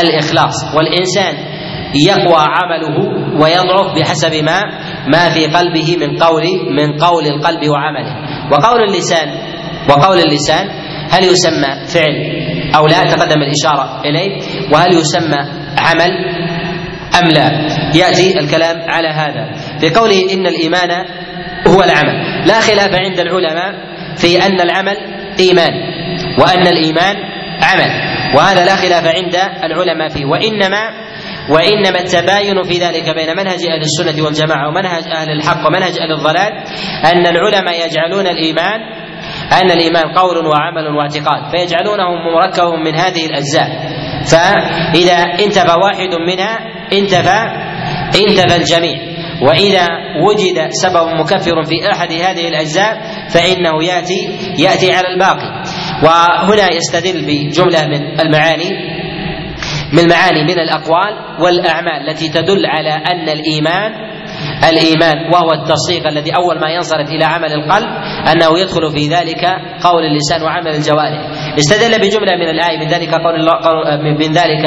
الإخلاص والإنسان يقوى عمله ويضعف بحسب ما ما في قلبه من قول من قول القلب وعمله. وقول اللسان وقول اللسان هل يسمى فعل أو لا؟ تقدم الإشارة إليه. وهل يسمى عمل أم لا؟ يأتي الكلام على هذا. في قوله إن الإيمان هو العمل. لا خلاف عند العلماء في أن العمل إيمان وأن الإيمان عمل. وهذا لا خلاف عند العلماء فيه. وإنما وإنما التباين في ذلك بين منهج أهل السنة والجماعة ومنهج أهل الحق ومنهج أهل الضلال أن العلماء يجعلون الإيمان أن الإيمان قول وعمل واعتقاد فيجعلونه مركب من هذه الأجزاء. فإذا انتفى واحد منها انتفى انتفى الجميع. وإذا وجد سبب مكفر في أحد هذه الأجزاء فإنه يأتي يأتي على الباقي. وهنا يستدل بجملة من المعاني. من معاني من الأقوال والأعمال التي تدل على أن الإيمان الإيمان وهو التصديق الذي أول ما ينصرف إلى عمل القلب أنه يدخل في ذلك قول اللسان وعمل الجوارح. استدل بجملة من الآية من ذلك قول الله من ذلك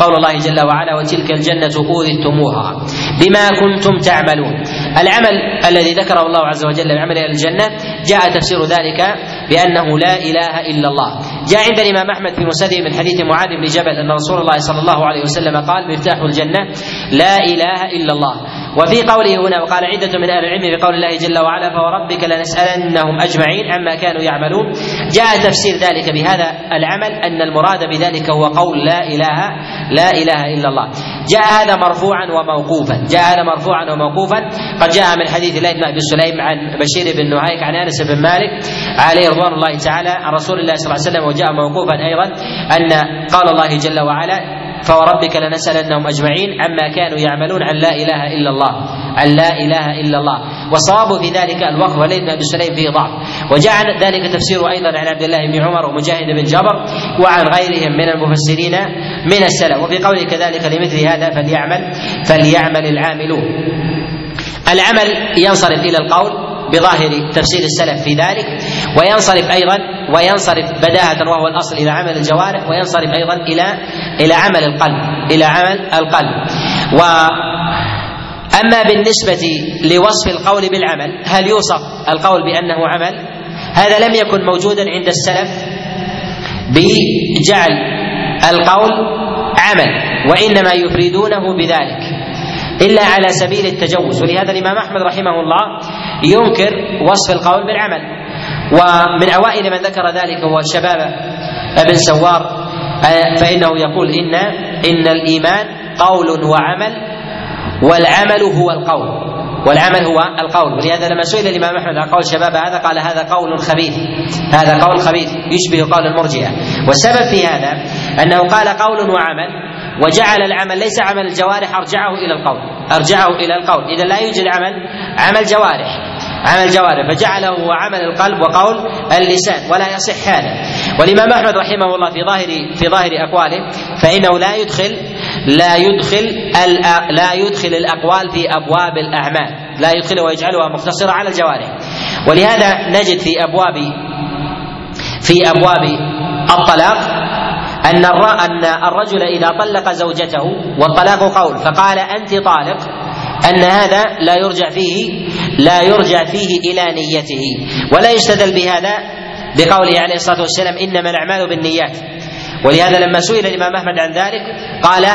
قول الله جل وعلا وتلك الجنة أورثتموها بما كنتم تعملون. العمل الذي ذكره الله عز وجل بعمل أهل الجنة جاء تفسير ذلك بأنه لا إله إلا الله. جاء عند الإمام أحمد في مسنده من حديث معاذ بن جبل أن رسول الله صلى الله عليه وسلم قال مفتاح الجنة لا إله إلا الله. وفي قوله هنا وقال عدة من أهل العلم بقول الله جل وعلا فوربك لنسألنهم أجمعين عما كانوا يعملون. جاء تفسير ذلك بهذا العمل أن المراد بذلك هو قول لا إله لا إله إلا الله. جاء هذا مرفوعا وموقوفا. جاء هذا مرفوعا وموقوفا. قد جاء من حديث الله بن أبي سليم عن بشير بن نهيك عن أنس بن مالك عليه رضوان الله تعالى عن رسول الله صلى الله عليه وسلم وجاء موقوفا أيضا أن قال الله جل وعلا فوربك لنسألنهم أجمعين عما كانوا يعملون عن لا إله إلا الله. عن لا إله إلا الله. والصواب في ذلك الوقف وليد بن أبي سليم فيه ضعف. وجاء ذلك تفسير أيضا عن عبد الله بن عمر ومجاهد بن جبر وعن غيرهم من المفسرين من السلف. وفي قوله كذلك لمثل هذا فليعمل فليعمل العاملون. العمل ينصرف إلى القول بظاهر تفسير السلف في ذلك وينصرف أيضا وينصرف بداهة وهو الأصل إلى عمل الجوارح وينصرف أيضا إلى إلى عمل القلب إلى عمل القلب و أما بالنسبة لوصف القول بالعمل هل يوصف القول بأنه عمل؟ هذا لم يكن موجودا عند السلف بجعل القول عمل وإنما يفردونه بذلك إلا على سبيل التجوز. ولهذا الإمام أحمد رحمه الله ينكر وصف القول بالعمل. ومن أوائل من ذكر ذلك هو شباب ابن سوار فإنه يقول إن إن الإيمان قول وعمل والعمل هو القول. والعمل هو القول. ولهذا لما سئل الإمام أحمد عن قول شباب هذا قال هذا قول خبيث. هذا قول خبيث يشبه قول المرجئة. والسبب في هذا أنه قال قول وعمل وجعل العمل ليس عمل الجوارح أرجعه إلى القول. أرجعه إلى القول. إذا لا يوجد عمل عمل جوارح. عمل جوارح. فجعله هو عمل القلب وقول اللسان ولا يصح هذا. والإمام أحمد رحمه الله في ظاهر في ظاهر أقواله فإنه لا يدخل لا يدخل لا يدخل الأقوال في أبواب الأعمال. لا يدخلها ويجعلها مقتصرة على الجوارح. ولهذا نجد في أبواب في أبواب الطلاق أن أن الرجل إذا طلق زوجته والطلاق قول فقال أنت طالق أن هذا لا يرجع فيه لا يرجع فيه إلى نيته. ولا يستدل بهذا بقوله عليه الصلاة والسلام إنما الأعمال بالنيات. ولهذا لما سئل الإمام أحمد عن ذلك قال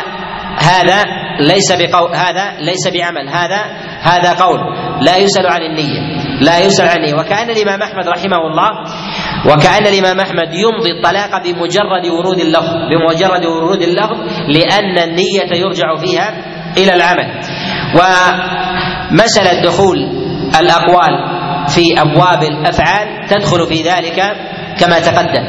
هذا ليس بقول هذا ليس بعمل هذا هذا قول لا يسأل عن النية. لا يسأل عن النية وكأن الإمام أحمد رحمه الله وكأن الإمام أحمد يمضي الطلاق بمجرد ورود اللفظ بمجرد ورود اللفظ لأن النية يرجع فيها إلى العمل. ومسألة دخول الأقوال في أبواب الأفعال تدخل في ذلك كما تقدم.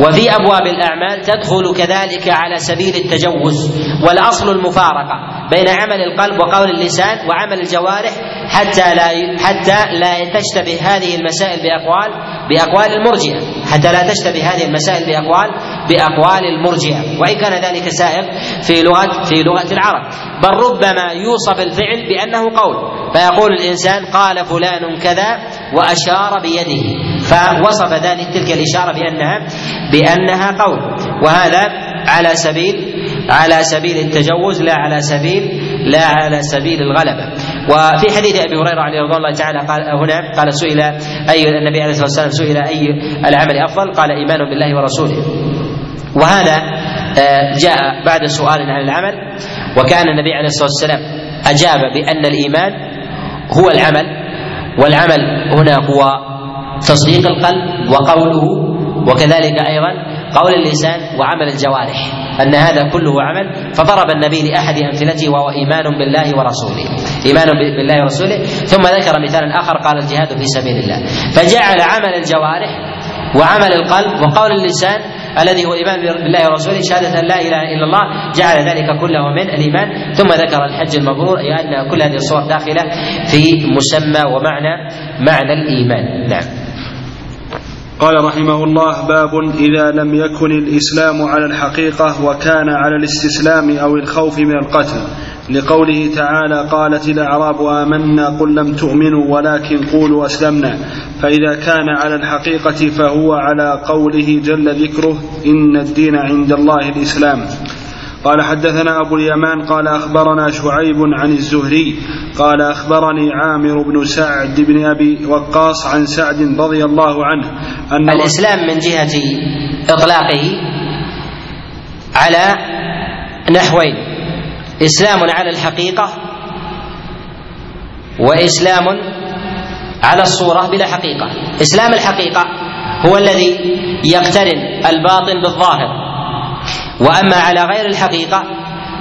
وفي أبواب الأعمال تدخل كذلك على سبيل التجوز والأصل المفارقة بين عمل القلب وقول اللسان وعمل الجوارح حتى لا حتى لا تشتبه هذه المسائل باقوال بأقوال المرجئة. حتى لا تشتبه هذه المسائل باقوال بأقوال المرجئة. وإن كان ذلك سائغ في لغه في لغة العرب. بل ربما يوصف الفعل بأنه قول. فيقول الإنسان قال فلان كذا وأشار بيده. فوصف ذلك تلك الإشارة بانها بأنها قول. وهذا على سبيل على سبيل التجوز لا على سبيل لا على سبيل الغلبة. وفي حديث أبي هريرة عليه رضي الله تعالى قال هنا قال سئل أي النبي عليه الصلاة والسلام سئل أي العمل أفضل؟ قال إيمان بالله ورسوله. وهذا آه، جاء بعد سؤال عن العمل. وكان النبي عليه الصلاة والسلام أجاب بأن الإيمان هو العمل. والعمل هنا هو تصديق القلب وقوله وكذلك أيضا قول اللسان وعمل الجوارح أن هذا كله عمل فضرب النبي لأحد أمثلته وهو إيمان بالله ورسوله إيمان بالله ورسوله ثم ذكر مثالا آخر قال الجهاد في سبيل الله. فجعل عمل الجوارح وعمل القلب وقول اللسان الذي هو إيمان بالله ورسوله شهادة لا إله إلا الله جعل ذلك كله من الإيمان. ثم ذكر الحج المبرور أي أن كل هذه الصور داخلة في مسمى ومعنى معنى الإيمان. نعم. قال رحمه الله باب إذا لم يكن الإسلام على الحقيقة وكان على الاستسلام أو الخوف من القتل. لقوله تعالى قالت الأعراب آمنا قل لم تؤمنوا ولكن قولوا أسلمنا. فإذا كان على الحقيقة فهو على قوله جل ذكره إن الدين عند الله الإسلام. قال حدثنا أبو اليمان قال أخبرنا شعيب عن الزهري قال أخبرني عامر بن سعد بن أبي وقاص عن سعد رضي الله عنه أن الإسلام من جهة إطلاقه على نحوين إسلام على الحقيقة وإسلام على الصورة بلا حقيقة. إسلام الحقيقة هو الذي يقترن الباطن بالظاهر. وأما على غير الحقيقة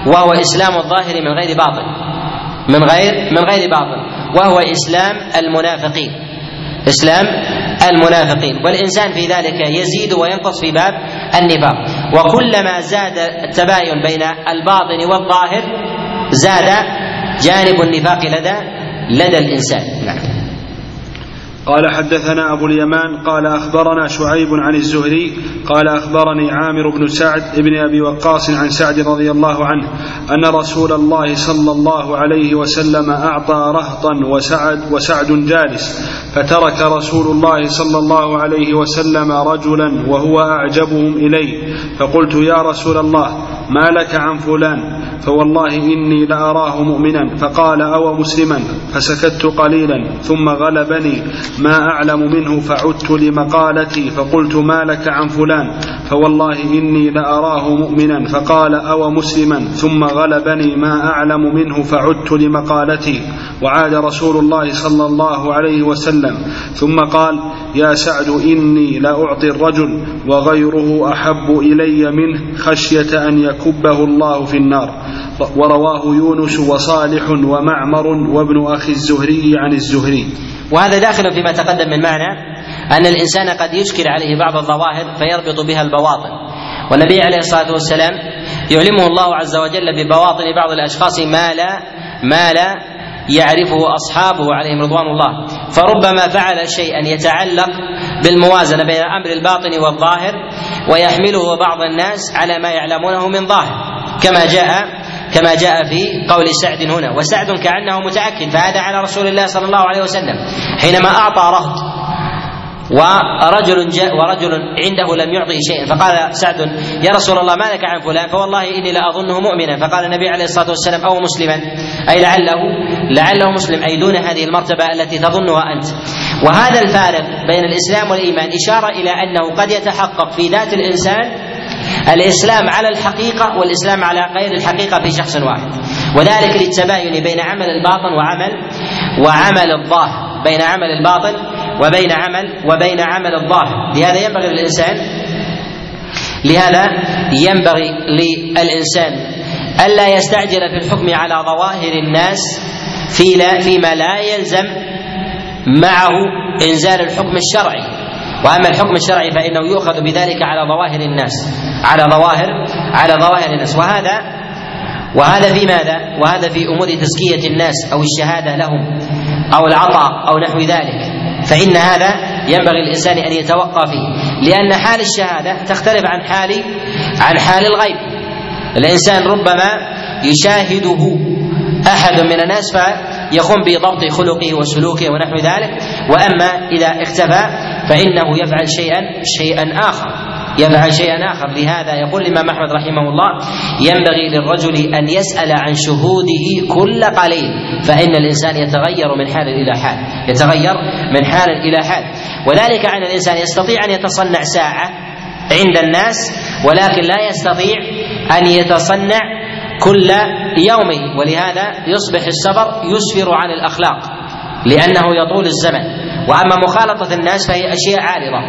وهو إسلام الظاهر من غير باطن من غير من غير باطن وهو إسلام المنافقين. إسلام المنافقين. والإنسان في ذلك يزيد وينقص في باب النفاق. وكلما زاد التباين بين الباطن والظاهر زاد جانب النفاق لدى لدى الإنسان. نعم. قال حدثنا أبو اليمان قال أخبرنا شعيب عن الزهري قال أخبرني عامر بن سعد بن أبي وقاص عن سعد رضي الله عنه أن رسول الله صلى الله عليه وسلم أعطى رهطا وسعد وسعد جالس فترك رسول الله صلى الله عليه وسلم رجلا وهو أعجبهم إليه فقلت يا رسول الله ما لك عن فلان؟ فوالله إني لأراه مؤمنا فقال أو مسلما؟ فسكت قليلا ثم غلبني ما أعلم منه فعدت لمقالتي فقلت ما لك عن فلان؟ فوالله إني لأراه مؤمنا فقال أو مسلما؟ ثم غلبني ما أعلم منه فعدت لمقالتي. وعاد رسول الله صلى الله عليه وسلم. ثم قال يا سعد إني لأعطي الرجل وغيره أحب إلي منه خشية أن يكبه الله في النار. ورواه يونس وصالح ومعمر وابن أخي الزهري عن الزهري. وهذا داخل فيما تقدم من معنى أن الإنسان قد يشكل عليه بعض الظواهر فيربط بها البواطن. والنبي عليه الصلاة والسلام يعلمه الله عز وجل ببواطن بعض الأشخاص ما لا ما لا يعرفه أصحابه عليهم رضوان الله. فربما فعل شيئا يتعلق بالموازنة بين الأمر الباطن والظاهر ويحمله بعض الناس على ما يعلمونه من ظاهر. كما جاء كما جاء في قول سعد هنا. وسعد كأنه متأكد فهذا على رسول الله صلى الله عليه وسلم. حينما أعطى رهط ورجل جاء ورجل عنده لم يعطه شيئا فقال سعد يا رسول الله ما لك عن فلان؟ فوالله إني لاظنه مؤمنا. فقال النبي عليه الصلاة والسلام أو مسلما. أي لعله لعله مسلم أي دون هذه المرتبة التي تظنها أنت. وهذا الفارق بين الإسلام والإيمان إشارة إلى أنه قد يتحقق في ذات الإنسان الإسلام على الحقيقة والإسلام على غير الحقيقة في شخص واحد. وذلك للتباين بين عمل الباطن وعمل وعمل الظاهر. بين عمل الباطن وبين عمل وبين عمل الظاهر. لهذا ينبغي للإنسان لهذا ينبغي للإنسان ألا يستعجل في الحكم على ظواهر الناس في لا فيما لا يلزم معه إنزال الحكم الشرعي. وأما الحكم الشرعي فإنه يؤخذ بذلك على ظواهر الناس على ظواهر على ظواهر الناس. وهذا وهذا في ماذا؟ وهذا في أمور تزكية الناس أو الشهادة لهم أو العطاء أو نحو ذلك. فإن هذا ينبغي الإنسان أن يتوقى فيه لأن حال الشهادة تختلف عن حال عن حال الغيب. الإنسان ربما يشاهده أحد من الناس فيقوم بضبط خلقه وسلوكه ونحو ذلك. وأما إذا اختفى فإنه يفعل شيئا شيئا آخر. يفعل شيئا آخر. لهذا يقول الإمام أحمد رحمه الله ينبغي للرجل أن يسأل عن شهوده كل قليل فإن الإنسان يتغير من حال إلى حال يتغير من حال إلى حال. وذلك أن الإنسان يستطيع أن يتصنع ساعة عند الناس ولكن لا يستطيع أن يتصنع كل يومه ولهذا يصبح السفر يسفر عن الأخلاق لأنه يطول الزمن. وأما مخالطة الناس فهي أشياء عارضة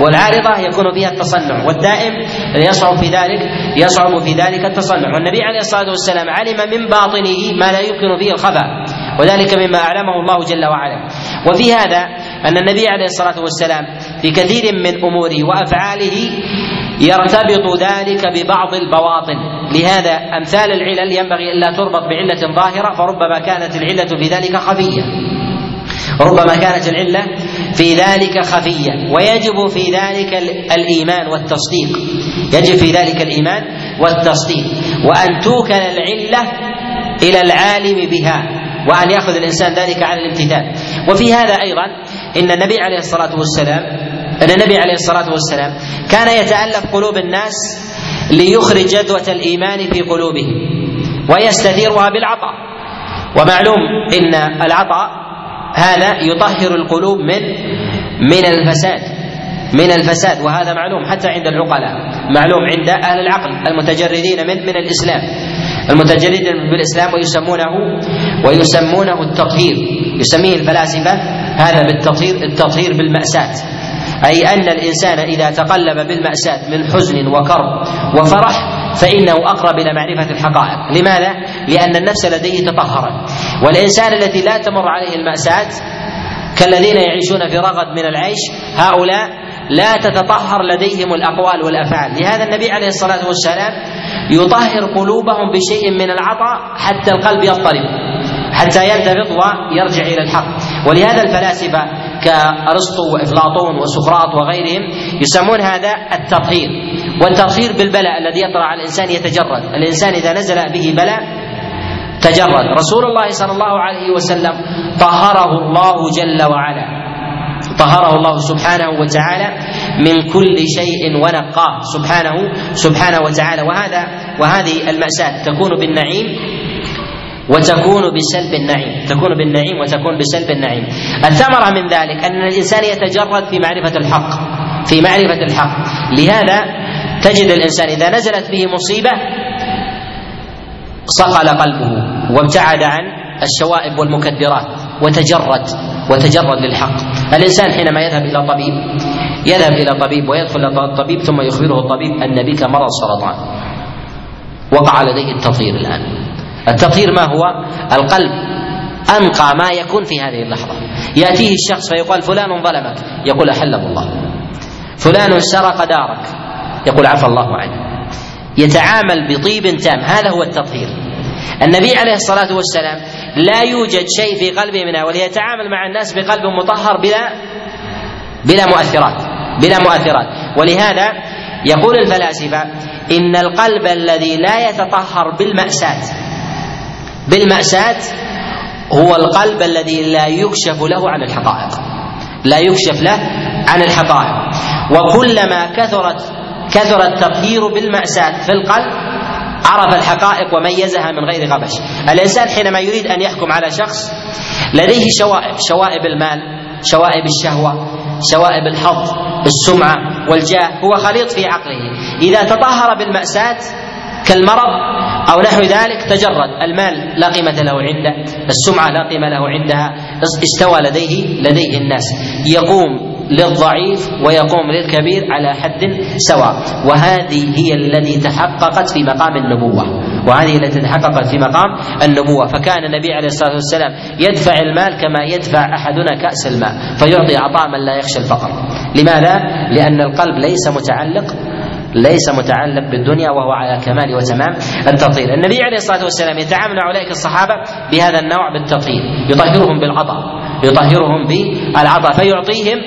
والعارضة يكون فيها التصنع والدائم يصعب في ذلك يصعب في ذلك التصنع. والنبي عليه الصلاة والسلام علم من باطنه ما لا يمكن فيه الخفاء وذلك مما اعلمه الله جل وعلا. وفي هذا أن النبي عليه الصلاة والسلام في كثير من أموره وأفعاله يرتبط ذلك ببعض البواطن. لهذا أمثال العلل ينبغي الا تربط بعلة ظاهرة فربما كانت العلة في ذلك خفية. ربما كانت العلة في ذلك خفية ويجب في ذلك الإيمان والتصديق. يجب في ذلك الإيمان والتصديق. وأن توكل العلة إلى العالم بها وأن يأخذ الإنسان ذلك على الامتثال. وفي هذا أيضا إن النبي عليه الصلاة والسلام أن النبي عليه الصلاة والسلام كان يتألف قلوب الناس ليخرج جدوه الإيمان في قلوبهم ويستثيرها بالعطاء. ومعلوم إن العطاء هذا يطهر القلوب من من الفساد من الفساد وهذا معلوم حتى عند العقلاء معلوم عند أهل العقل المتجردين من من الإسلام. المتجردين بالإسلام ويسمونه ويسمونه التطهير يسميه الفلاسفة هذا بالتطهير التطهير بالمأساة. أي أن الإنسان إذا تقلب بالمأساة من حزن وكرب وفرح فإنه أقرب إلى معرفة الحقائق. لماذا؟ لأن النفس لديه تطهرت. والإنسان الذي لا تمر عليه المأساة كالذين يعيشون في رغد من العيش هؤلاء لا تتطهر لديهم الأقوال والأفعال. لهذا النبي عليه الصلاة والسلام يطهر قلوبهم بشيء من العطاء حتى القلب يضطرب حتى ينتفض ويرجع إلى الحق. ولهذا الفلاسفة كأرسطو وإفلاطون وسقراط وغيرهم يسمون هذا التطهير. والتطهير بالبلاء الذي يطرأ على الإنسان يتجرد. الإنسان إذا نزل به بلاء تجرد. رسول الله صلى الله عليه وسلم طهره الله جل وعلا. طهره الله سبحانه وتعالى من كل شيء ونقاه. سبحانه سبحانه وتعالى. وهذا وهذه المأساة تكون بالنعيم وتكون بسلب النعيم. تكون بالنعيم وتكون بسلب النعيم. الثمرة من ذلك أن الإنسان يتجرد في معرفة الحق. في معرفة الحق. لهذا تجد الإنسان إذا نزلت به مصيبة صقل قلبه وابتعد عن الشوائب والمكدرات وتجرد وتجرد للحق. الإنسان حينما يذهب إلى طبيب يذهب إلى طبيب ويدخل إلى الطبيب ثم يخبره الطبيب أن بك مرض سرطان. وقع لديه التطهير الآن. التطهير ما هو؟ القلب. أنقى ما يكون في هذه اللحظة. يأتيه الشخص فيقال فلان ظلمك. يقول أحله الله. فلان سرق دارك. يقول عفى الله عنه. يتعامل بطيب تام. هذا هو التطهير النبي عليه الصلاة والسلام لا يوجد شيء في قلبه منها وليتعامل مع الناس بقلب مطهر بلا بلا مؤثرات بلا مؤثرات. ولهذا يقول الفلاسفة إن القلب الذي لا يتطهر بالمأساة بالمأساة هو القلب الذي لا يكشف له عن الحقائق. لا يكشف له عن الحقائق. وكلما كثرت كثر التطهير بالمأساة في القلب عرف الحقائق وميزها من غير غبش. الإنسان حينما يريد أن يحكم على شخص لديه شوائب شوائب المال شوائب الشهوة شوائب الحظ السمعة والجاه هو خليط في عقله. إذا تطهر بالمأساة كالمرض أو نحو ذلك تجرد. المال لا قيمة له عنده السمعة لا قيمة له عندها استوى لديه لديه الناس. يقوم للضعيف ويقوم للكبير على حد سواء. وهذه هي التي تحققت في مقام النبوة. وهذه التي تحققت في مقام النبوة. فكان النبي عليه الصلاة والسلام يدفع المال كما يدفع أحدنا كأس الماء فيعطي عطاء من لا يخشى الفقر. لماذا؟ لأن القلب ليس متعلق ليس متعلق بالدنيا وهو على كمال وتمام التطهير. النبي عليه الصلاة والسلام يتعامل أولئك الصحابة بهذا النوع بالتطهير. يطهرهم بالعطاء يطهرهم بالعطاء فيعطيهم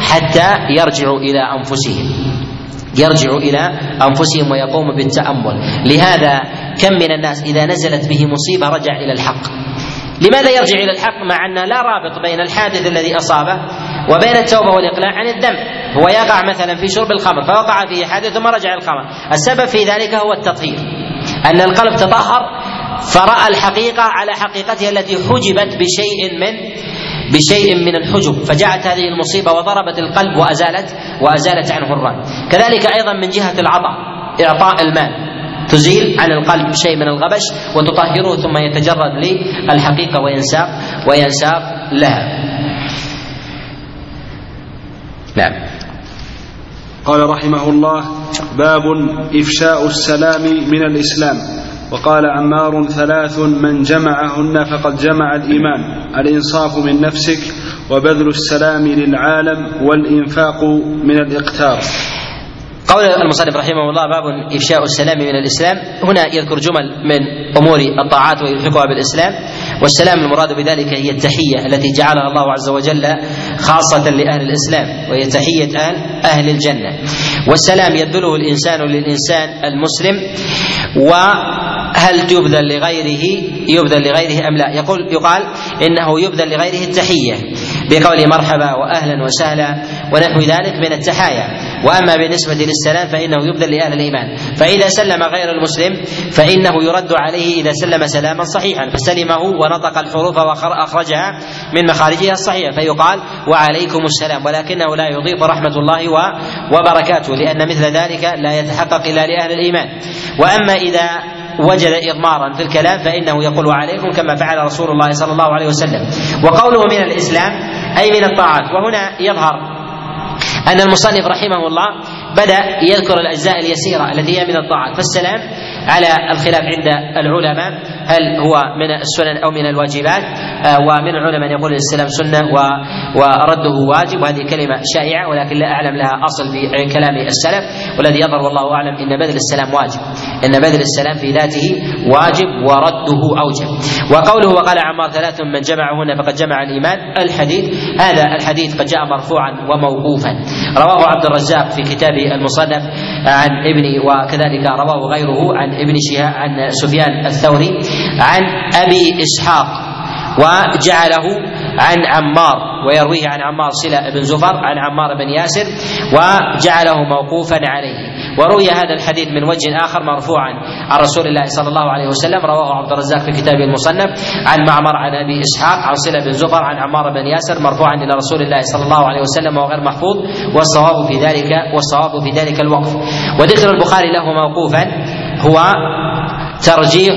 حتى يرجعوا إلى أنفسهم. يرجعوا إلى أنفسهم ويقوموا بالتأمل. لهذا كم من الناس إذا نزلت به مصيبة رجع إلى الحق. لماذا يرجع إلى الحق مع أن لا رابط بين الحادث الذي أصابه وبين التوبة والإقلاع عن الذنب؟ هو يقع مثلا في شرب الخمر فوقع فيه حادث ثم رجع الخمر. السبب في ذلك هو التطهير. أن القلب تطهر فرأى الحقيقة على حقيقتها التي حجبت بشيء من بشيء من الحجب. فجاءت هذه المصيبة وضربت القلب وأزالت وأزالت عنه الران كذلك أيضا من جهة العطاء إعطاء المال. تزيل عن القلب شيء من الغبش وتطهره ثم يتجرد للحقيقة وينساق وينساق لها. نعم. قال رحمه الله باب إفشاء السلام من الإسلام. وقال عمار ثلاث من جمعهن فقد جمع الإيمان. الإنصاف من نفسك وبذل السلام للعالم والإنفاق من الإقتار. قول المصنف رحمه الله باب إفشاء السلام من الإسلام. هنا يذكر جمل من أمور الطاعات ويلحقها بالإسلام. والسلام المراد بذلك هي التحية التي جعلها الله عز وجل خاصة لأهل الإسلام وهي تحية أهل أهل الجنة. والسلام يبذله الإنسان للإنسان المسلم و هل تبذل لغيره يبذل لغيره أم لا؟ يقول يقال إنه يبذل لغيره التحية. بقول مرحبا وأهلا وسهلا ونحو ذلك من التحايا. وأما بالنسبة للسلام فإنه يبذل لأهل الإيمان. فإذا سلم غير المسلم فإنه يرد عليه إذا سلم سلاما صحيحا. فسلمه ونطق الحروف واخرجها من مخارجها الصحيحة. فيقال وعليكم السلام. ولكنه لا يضيف رحمة الله وبركاته لأن مثل ذلك لا يتحقق إلا لأهل الإيمان. وأما إذا وجد إضمارا في الكلام فإنه يقول عليكم كما فعل رسول الله صلى الله عليه وسلم. وقوله من الإسلام أي من الطاعات. وهنا يظهر أن المصنف رحمه الله بدأ يذكر الأجزاء اليسيرة التي هي من الطاعات. فالسلام على الخلاف عند العلماء. هل هو من السنن أو من الواجبات؟ آه ومن العلماء من يقول السلام سنة ورده واجب وهذه كلمة شائعة ولكن لا أعلم لها أصل في كلام السلف والذي يظهر والله أعلم إن بذل السلام واجب. إن بذل السلام في ذاته واجب ورده أوجب. وقوله وقال عمار ثلاث من جمعهن فقد جمع الإيمان. الحديث هذا الحديث قد جاء مرفوعا وموقوفا. رواه عبد الرزاق في كتابه المصنف عن ابن وكذلك رواه غيره عن ابن شهاب عن سفيان الثوري. عن أبي إسحاق وجعله عن عمار ويرويه عن عمار صلة بن زفر عن عمار بن ياسر وجعله موقوفا عليه. وروي هذا الحديث من وجه آخر مرفوعا عن رسول الله صلى الله عليه وسلم رواه عبد الرزاق في كتابه المصنف عن معمر عن أبي إسحاق عن صلة بن زفر عن عمار بن ياسر مرفوعا إلى رسول الله صلى الله عليه وسلم وغير محفوظ والصواب في ذلك والصواب في ذلك الوقف. وذكر البخاري له موقوفا هو ترجيح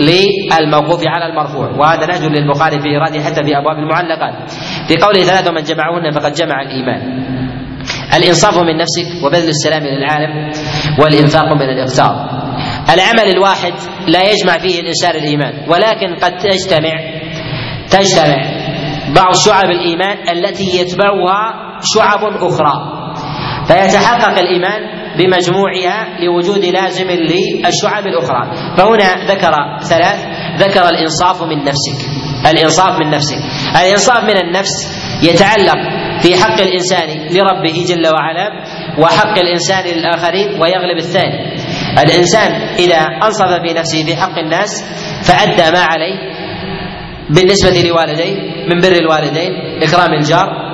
للموقوف على المرفوع. وهذا نهج للبخاري في إيراده حتى في أبواب المعلقات. في قوله ثلاثة من جمعهن فقد جمع الإيمان. الإنصاف من نفسك وبذل السلام للعالم والإنفاق من الإقتار. العمل الواحد لا يجمع فيه الإنسان الإيمان ولكن قد تجتمع تجتمع بعض شعب الإيمان التي يتبعها شعب أخرى. فيتحقق الإيمان بمجموعها لوجود لازم للشعب الأخرى. فهنا ذكر ثلاث ذكر الإنصاف من نفسك. الإنصاف من نفسك. الإنصاف من النفس يتعلق في حق الإنسان لربه جل وعلا وحق الإنسان للآخرين ويغلب الثاني. الإنسان إذا أنصف في نفسه في حق الناس فأدى ما عليه بالنسبة لوالديه من بر الوالدين إكرام الجار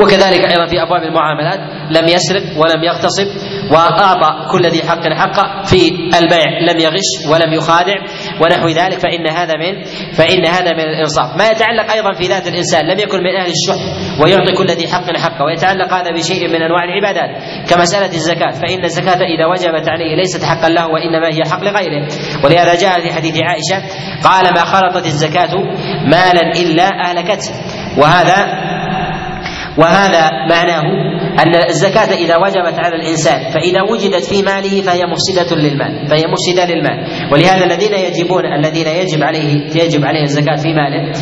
وكذلك أيضا في أبواب المعاملات لم يسرق ولم يغتصب وأعطى كل ذي حق حقه في البيع لم يغش ولم يخادع ونحو ذلك فإن هذا من فإن هذا من الإنصاف. ما يتعلق أيضا في ذات الإنسان لم يكن من أهل الشح ويعطي كل ذي حق حقه ويتعلق هذا بشيء من أنواع العبادات كمسألة الزكاة فإن الزكاة إذا وجبت عليه ليست حقا له وإنما هي حق لغيره. ولهذا جاء في حديث عائشة قال ما خلطت الزكاة مالا إلا أهلكته. وهذا وهذا معناه أن الزكاة إذا وجبت على الإنسان فإذا وجدت في ماله فهي مفسدة للمال فهي مفسدة للمال. ولهذا الذين يجبون الذين يجب عليه يجب عليه الزكاة في ماله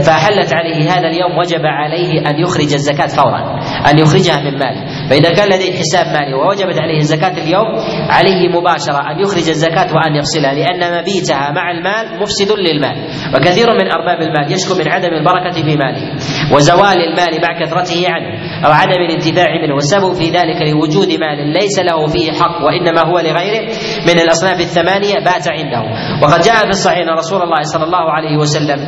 فحلت عليه هذا اليوم وجب عليه أن يخرج الزكاة فورا أن يخرجها من ماله. فإذا كان لديه حساب مالي ووجبت عليه الزكاة اليوم عليه مباشرة أن يخرج الزكاة وأن يفصلها لأن مبيتها مع المال مفسد للمال. وكثير من أرباب المال يشكو من عدم البركة في ماله وزوال المال مع كثرته عنه أو عدم الانتفاع منه والسبب في ذلك لوجود مال ليس له فيه حق وإنما هو لغيره من الأصناف الثمانية بات عنده. وقد جاء في الصحيح أن رسول الله صلى الله عليه وسلم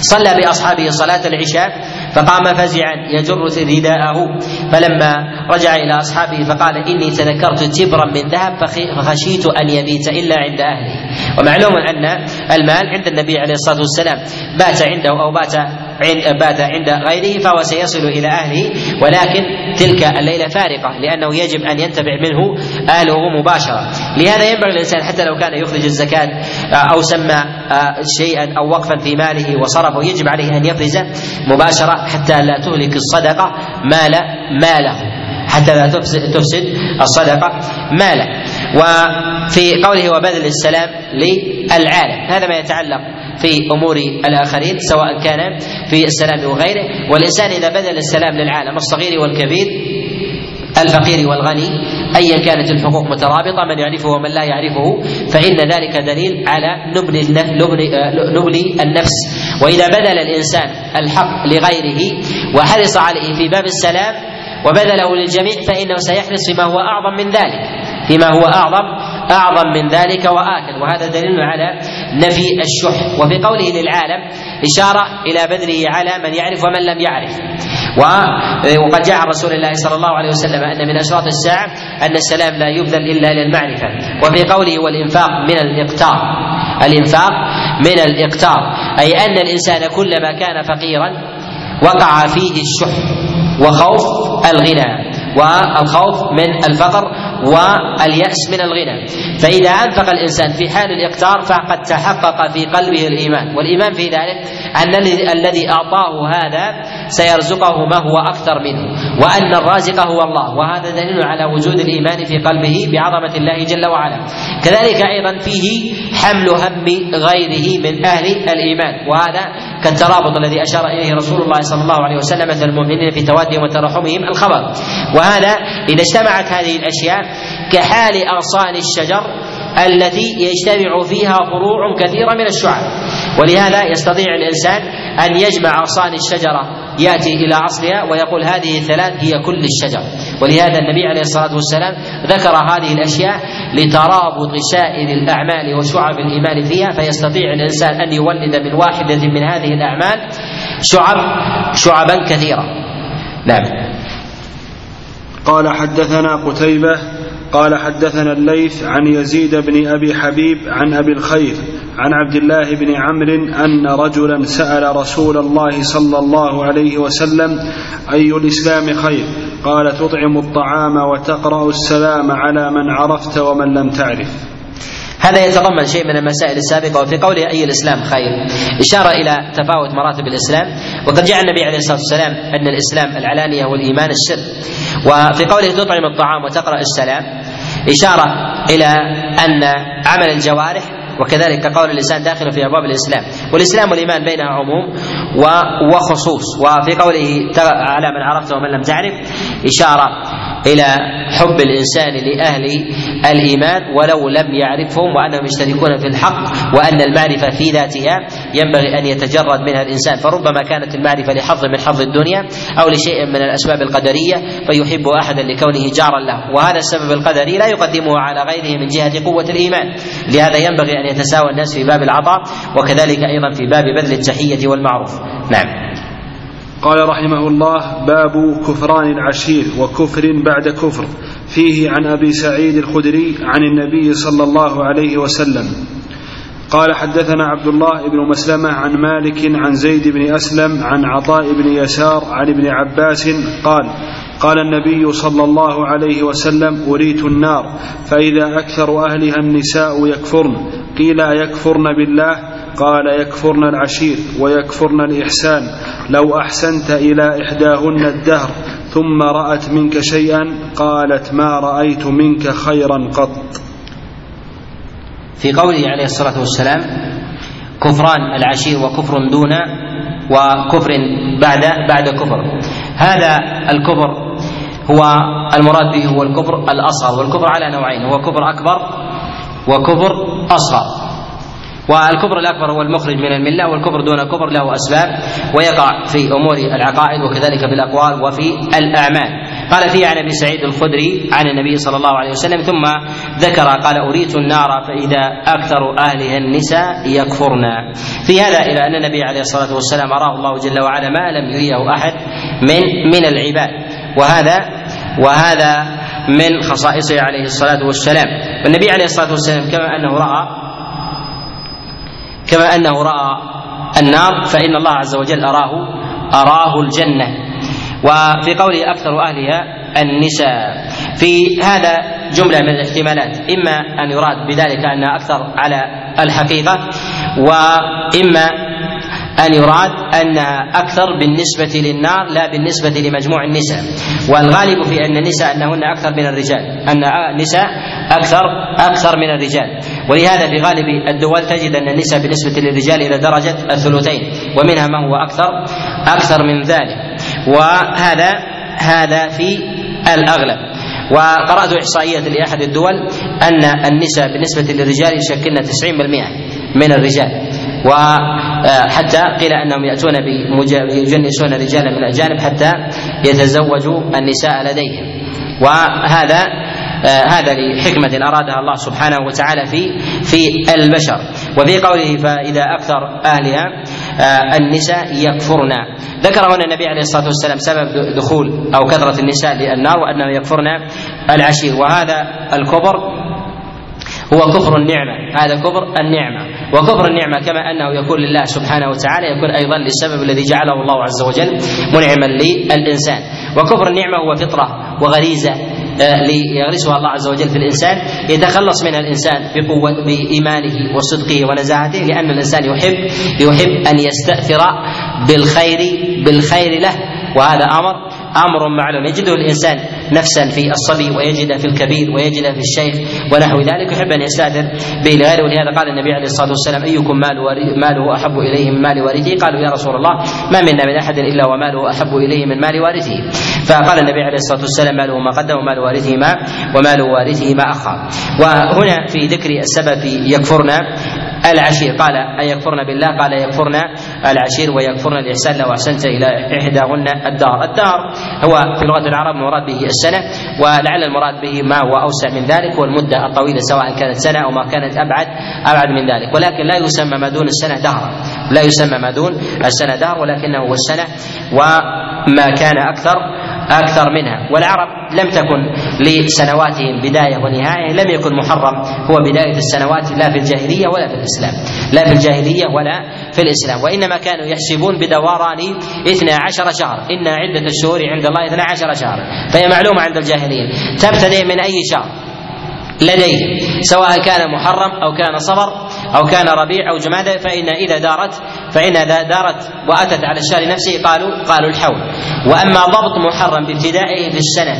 صلى بأصحابه صلاة العشاء فقام فزعا يجر رداءه. فلما رجع إلى أصحابه فقال إني تذكرت تبرا من ذهب فخشيت أن يبيت إلا عند أهله. ومعلوم أن المال عند النبي عليه الصلاة والسلام بات عنده أو بات بات عند غيره فهو سيصل إلى أهله ولكن تلك الليلة فارقة لأنه يجب أن ينتفع منه اهله مباشرة. لهذا ينبغي الانسان حتى لو كان يخرج الزكاة أو سمى شيئا أو وقفا في ماله وصرفه يجب عليه أن يفرز مباشرة حتى لا تهلك الصدقة مال ماله حتى لا تفسد الصدقة مالا وفي قوله وبذل السلام للعالم. هذا ما يتعلق في أمور الآخرين سواء كان في السلام وغيره والإنسان إذا بذل السلام للعالم الصغير والكبير الفقير والغني ايا كانت الحقوق مترابطة من يعرفه ومن لا يعرفه فإن ذلك دليل على نبل نبل النفس. وإذا بذل الإنسان الحق لغيره وحرص عليه في باب السلام وبذله للجميع فإنه سيحرص فيما هو أعظم من ذلك فيما هو أعظم أعظم من ذلك وآكل وهذا دليل على نفي الشح. وفي قوله للعالم إشارة إلى بذله على من يعرف ومن لم يعرف. وقد جاء عن رسول الله صلى الله عليه وسلم أن من أشراط الساعة أن السلام لا يبذل إلا للمعرفة. وفي قوله والإنفاق من الإقتار. الإنفاق من الإقتار. أي أن الإنسان كلما كان فقيرا وقع فيه الشح. وخوف الغنى والخوف من الفقر واليأس من الغنى. فإذا أنفق الإنسان في حال الإقتار فقد تحقق في قلبه الإيمان. والإيمان في ذلك أن الذي أعطاه هذا سيرزقه ما هو أكثر منه وأن الرازق هو الله. وهذا دليل على وجود الإيمان في قلبه بعظمة الله جل وعلا. كذلك أيضا فيه حمل هم غيره من أهل الإيمان. وهذا كالترابط الذي أشار إليه رسول الله صلى الله عليه وسلم مثل المؤمنين في توادهم وترحمهم الخبر. وهذا إذا اجتمعت هذه الأشياء كحال أغصان الشجر التي يجتمع فيها فروع كثيرة من الشعب ولهذا يستطيع الإنسان أن يجمع أغصان الشجرة يأتي إلى أصلها ويقول هذه الثلاث هي كل الشجر. ولهذا النبي عليه الصلاة والسلام ذكر هذه الأشياء لترابط سائر الأعمال وشعب الإيمان فيها فيستطيع الإنسان أن يولد من واحدة من هذه الأعمال شعب شعبا كثيرة نعم. قال حدثنا قتيبة قال حدثنا الليث عن يزيد بن أبي حبيب عن أبي الخير عن عبد الله بن عمرو أن رجلا سأل رسول الله صلى الله عليه وسلم أي الإسلام خير؟ قال تطعم الطعام وتقرأ السلام على من عرفت ومن لم تعرف. هذا يتضمن شيء من المسائل السابقة وفي قوله أي الإسلام خير؟ إشارة إلى تفاوت مراتب الإسلام وقد جاء النبي عليه الصلاة والسلام أن الإسلام العلانية والإيمان السر وفي قوله تطعم الطعام وتقرأ السلام إشارة إلى أن عمل الجوارح وكذلك قول اللسان داخل في أبواب الإسلام. والإسلام والإيمان بينها عموم وخصوص. وفي قوله على من عرفت ومن لم تعرف إشارة إلى حب الإنسان لأهل الإيمان ولو لم يعرفهم وأنهم يشتركون في الحق وأن المعرفة في ذاتها ينبغي أن يتجرد منها الإنسان. فربما كانت المعرفة لحظ من حظ الدنيا أو لشيء من الأسباب القدرية فيحب أحدا لكونه جارا له. وهذا السبب القدري لا يقدمه على غيره من جهة قوة الإيمان. لهذا ينبغي ان يتساوى الناس في باب العطاء وكذلك أيضا في باب بذل التحية والمعروف. نعم. قال رحمه الله باب كفران العشير وكفر بعد كفر. فيه عن أبي سعيد الخدري عن النبي صلى الله عليه وسلم. قال حدثنا عبد الله بن مسلمة عن مالك عن زيد بن أسلم عن عطاء بن يسار عن ابن عباس قال قال النبي صلى الله عليه وسلم أريت النار فإذا أكثر أهلها النساء يكفرن. قيل يكفرن بالله؟ قال يكفرن العشير ويكفرن الإحسان لو أحسنت إلى إحداهن الدهر ثم رأت منك شيئا قالت ما رأيت منك خيرا قط. في قوله عليه الصلاة والسلام كفران العشير وكفر دون وكفر بعد بعد كفر. هذا الكفر هو المراد به هو الكفر الأصغر والكفر على نوعين هو كفر أكبر وكفر أصغر. والكفر الأكبر هو المخرج من الملة والكفر دون كفر له أسباب ويقع في أمور العقائد وكذلك في الأقوال وفي الأعمال. قال فيه عن أبي سعيد الخدري عن النبي صلى الله عليه وسلم ثم ذكر قال أريت النار فإذا أكثر أهلها النساء يكفرن. في هذا إلى أن النبي عليه الصلاة والسلام أراه الله جل وعلا ما لم يريه أحد من من العباد. وهذا وهذا من خصائصه عليه الصلاة والسلام. والنبي عليه الصلاة والسلام كما أنه رأى كما أنه رأى النار فإن الله عز وجل أراه أراه الجنة. وفي قوله أكثر أهلها النساء. في هذا جملة من الاحتمالات إما أن يراد بذلك انها أكثر على الحقيقة وإما أن يراد أنها أكثر بالنسبة للنار لا بالنسبة لمجموع النساء. والغالب في أن النساء أنهن أكثر من الرجال. أن النساء أكثر أكثر من الرجال. ولهذا في غالب الدول تجد أن النساء بالنسبة للرجال إلى درجة الثلثين ومنها ما هو أكثر؟ أكثر من ذلك. وهذا هذا في الأغلب. وقرأت إحصائية لأحد الدول أن النساء بالنسبة للرجال يشكلن 90% من الرجال. وحتى قيل أنهم يأتون يجنسون رجالا من الأجانب حتى يتزوجوا النساء لديهم. وهذا آه هذا لحكمة أرادها الله سبحانه وتعالى في في البشر. وفي قوله فإذا أكثر أهلها آه النساء يكفرن. ذكر هنا النبي عليه الصلاة والسلام سبب دخول أو كثرة النساء للنار وأنه يكفرن العشير. وهذا الكبر هو كفر النعمة. هذا كفر النعمة. وكفر النعمة كما أنه يكون لله سبحانه وتعالى يكون أيضا للسبب الذي جعله الله عز وجل منعما للإنسان. وكفر النعمة هو فطرة وغريزة ليغرسها الله عز وجل في الإنسان يتخلص منها الإنسان بقوة بإيمانه وصدقه ونزاهته لأن الإنسان يحب يحب أن يستأثر بالخير بالخير له وهذا أمر. أمر معلوم. يجده الإنسان نفسا في الصبي ويجد في الكبير ويجد في الشيخ ونحو ذلك. يحب أن يستاثر به لغيره ولهذا قال النبي عليه الصلاة والسلام أيكم مال ماله أحب إليه من مال وارثه؟ قالوا يا رسول الله ما منا من أحد إلا وماله أحب إليه من مال وارثه. فقال النبي عليه الصلاة والسلام ماله ما قدم ومال وارثه ما ومال وارثه ما اخر وهنا في ذكر السبب يكفرن العشير. قال أن يكفرن بالله؟ قال يكفرن العشير ويكفرن الإحسان. لو أحسنت إلى إحداهن الدار. الدار هو في لغة العرب مراد به السنة ولعل المراد به ما هو أوسع من ذلك والمدة الطويلة سواء كانت سنة أو ما كانت أبعد أبعد من ذلك. ولكن لا يسمى ما دون السنة دهرا لا يسمى ما دون السنة دهر ولكنه هو السنة وما كان أكثر أكثر منها. والعرب لم تكن لسنواتهم بداية ونهاية لم يكن محرم. هو بداية السنوات لا في الجاهلية ولا في الإسلام. لا في الجاهلية ولا في الإسلام. وإنما كانوا يحسبون بدوران اثنا عشر شهر. إن عدة الشهور عند الله اثنا عشر شهر. فهي معلومة عند الجاهلية. تبتدئ من أي شهر؟ لديه سواء كان محرم أو كان صبر أو كان ربيع أو جمادى فإن إذا دارت فإن إذا دارت وأتت على الشهر نفسه قالوا قالوا الحول. وأما ضبط محرم بابتدائه في السنة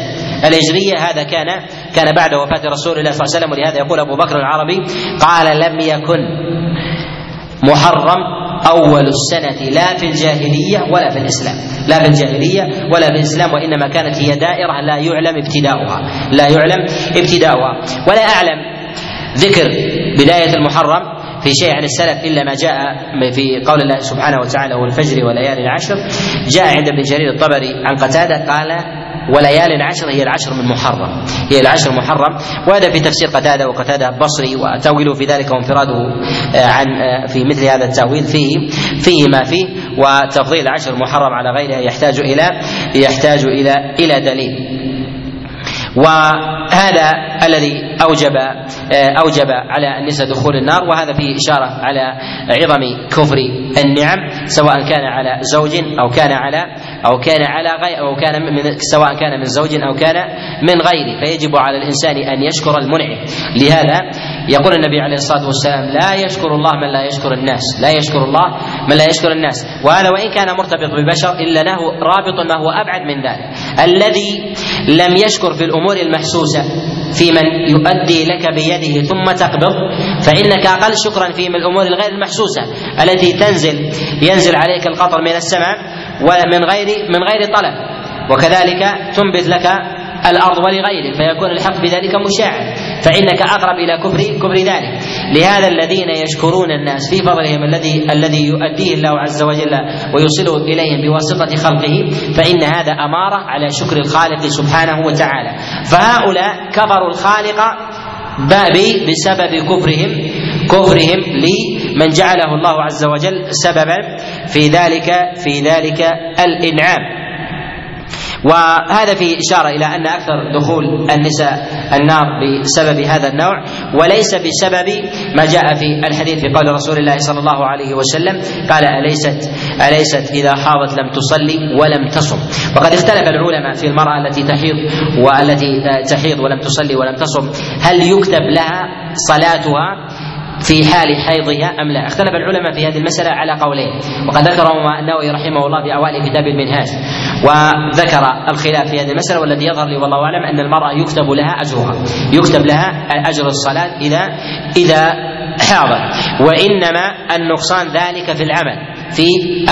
الهجرية هذا كان كان بعد وفاة رسول الله صلى الله عليه وسلم ولهذا يقول أبو بكر العربي قال لم يكن محرم أول السنة لا في الجاهلية ولا في الإسلام. لا في الجاهلية ولا في الإسلام وإنما كانت هي دائرة لا يعلم ابتداؤها. لا يعلم ابتداؤها. ولا أعلم ذكر بداية المحرم في شيء عن السلف إلا ما جاء في قول الله سبحانه وتعالى والفجر وليالي العشر. جاء عند ابن جرير الطبري عن قتادة قال وليال عشر هي العشر من محرم. هي العشر محرم. وهذا في تفسير قتادة وقتادة البصري وتأويله في ذلك وانفراده عن في مثل هذا التأويل فيه فيه ما فيه. وتفضيل العشر محرم على غيرها يحتاج إلى يحتاج إلى إلى دليل. وهذا الذي أوجب أوجب على النساء دخول النار وهذا فيه إشارة على عظم كفر النعم سواء كان على زوج أو كان على أو كان على غير أو كان من سواء كان من زوج أو كان من غيره فيجب على الإنسان أن يشكر المنعم. لهذا يقول النبي عليه الصلاة والسلام لا يشكر الله من لا يشكر الناس لا يشكر الله من لا يشكر الناس. وهذا وإن كان مرتبط ببشر إلا له رابط ما هو أبعد من ذلك. الذي لم يشكر في الأمور المحسوسة في من يؤدي لك بيده ثم تقبض فإنك أقل شكرا في من الأمور الغير المحسوسة التي تنزل ينزل عليك القطر من السماء ومن غير من غير طلب وكذلك تنبت لك الأرض ولغيرك فيكون الحق بذلك مشاعا فإنك أقرب إلى كفر كفر ذلك. لهذا الذين يشكرون الناس في فضلهم الذي الذي يؤديه الله عز وجل ويوصله إليهم بواسطة خلقه فإن هذا أمارة على شكر الخالق سبحانه وتعالى. فهؤلاء كفروا الخالق بسبب كفرهم كفرهم لمن جعله الله عز وجل سببا في ذلك في ذلك الإنعام. وهذا فيه إشارة إلى أن أكثر دخول النساء النار بسبب هذا النوع وليس بسبب ما جاء في الحديث في قول رسول الله صلى الله عليه وسلم قال أليست أليست إذا حاضت لم تصلي ولم تصم. وقد اختلف العلماء في المرأة التي تحيض والتي تحيض ولم تصلي ولم تصم هل يكتب لها صلاتها في حال حيضها أم لا؟ اختلف العلماء في هذه المسألة على قولين، وقد ذكرهما النووي رحمه الله في اوائل كتاب المنهاج، وذكر الخلاف في هذه المسألة والذي يظهر لي والله أعلم أن المراه يكتب لها أجرها، يكتب لها أجر الصلاة إذا إذا حاضت، وإنما النقصان ذلك في العمل، في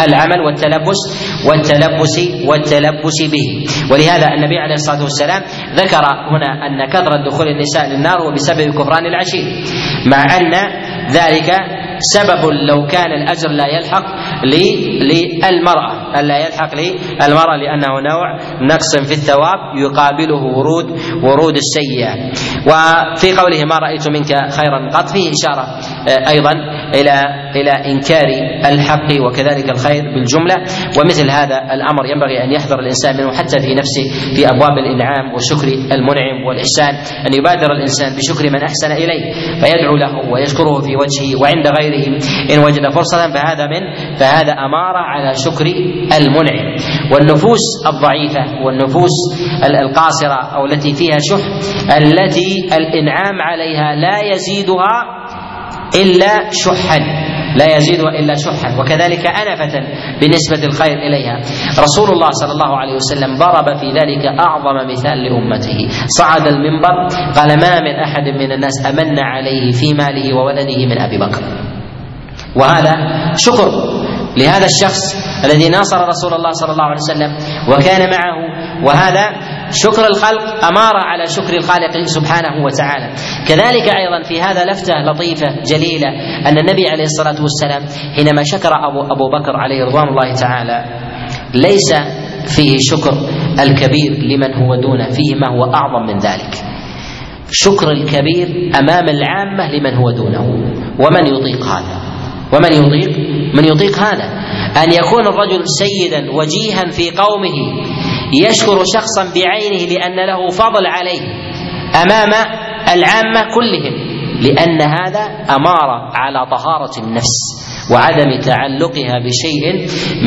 العمل والتلبس والتلبس والتلبس به. ولهذا النبي عليه الصلاة والسلام ذكر هنا أن كثرة دخول النساء للنار هو بسبب كفران العشير مع أن ذلك سبب لو كان الاجر لا يلحق للمرأة. ألا يلحق للمرأة لأنه نوع نقص في الثواب يقابله ورود ورود السيئة. وفي قوله ما رأيت منك خيرا قط فيه إشارة آه، أيضا إلى إلى إنكار الحق وكذلك الخير بالجملة. ومثل هذا الأمر ينبغي أن يحذر الإنسان منه حتى في نفسه في أبواب الإنعام وشكر المنعم والإحسان. أن يبادر الإنسان بشكر من أحسن إليه فيدعو له ويشكره في وجهه وعند غيره. إن وجد فرصة فهذا من فهذا أمارة على شكر المنعم. والنفوس الضعيفة والنفوس القاصرة أو التي فيها شح التي الإنعام عليها لا يزيدها إلا شحا. لا يزيدها إلا شحا. وكذلك أنفة بالنسبة الخير إليها. رسول الله صلى الله عليه وسلم ضرب في ذلك أعظم مثال لأمته. صعد المنبر قال ما من أحد من الناس أمن عليه في ماله وولده من أبي بكر. وهذا شكر لهذا الشخص الذي ناصر رسول الله صلى الله عليه وسلم وكان معه وهذا شكر الخلق أمارة على شكر الخالق سبحانه وتعالى. كذلك أيضا في هذا لفتة لطيفة جليلة أن النبي عليه الصلاة والسلام حينما شكر أبو, أبو بكر عليه رضوان الله تعالى ليس فيه شكر الكبير لمن هو دونه فيه ما هو أعظم من ذلك. شكر الكبير أمام العامة لمن هو دونه ومن يطيق هذا؟ ومن يطيق من يطيق هذا. أن يكون الرجل سيدا وجيها في قومه يشكر شخصا بعينه لأن له فضل عليه أمام العامة كلهم لأن هذا أمارة على طهارة النفس. وعدم تعلقها بشيء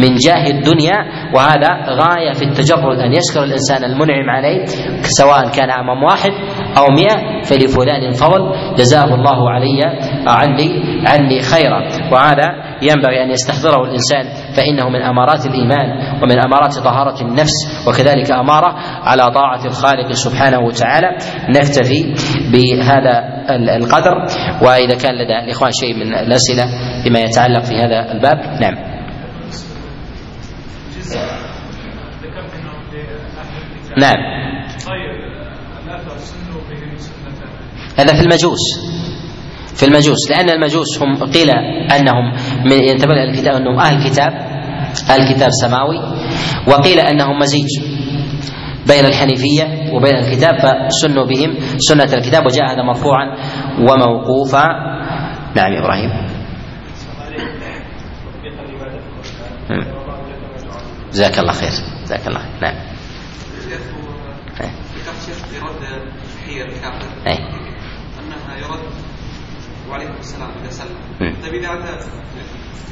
من جاه الدنيا وهذا غاية في التجرد أن يشكر الإنسان المنعم عليه سواء كان أمام واحد أو مئة فلفلان فضل. جزاه الله علي عني عني خيرا. وهذا ينبغي أن يستحضره الإنسان فإنه من أمارات الإيمان ومن أمارات طهارة النفس وكذلك أمارة على طاعة الخالق سبحانه وتعالى. نكتفي بهذا القدر وإذا كان لدى الإخوان شيء من الأسئلة فيما يتعلق في هذا الباب نعم. نعم. هذا في المجوس. في المجوس لأن المجوس هم قيل أنهم من إلى الكتاب أنهم أهل كتاب أهل كتاب سماوي وقيل أنهم مزيج بين الحنيفية وبين الكتاب فسنوا بهم سنة الكتاب وجاء هذا مرفوعا وموقوفا. نعم يا إبراهيم. جزاك الله خير جزاك الله خير. نعم. أي. وعليكم السلام إذا سلم. طيب إذا اتى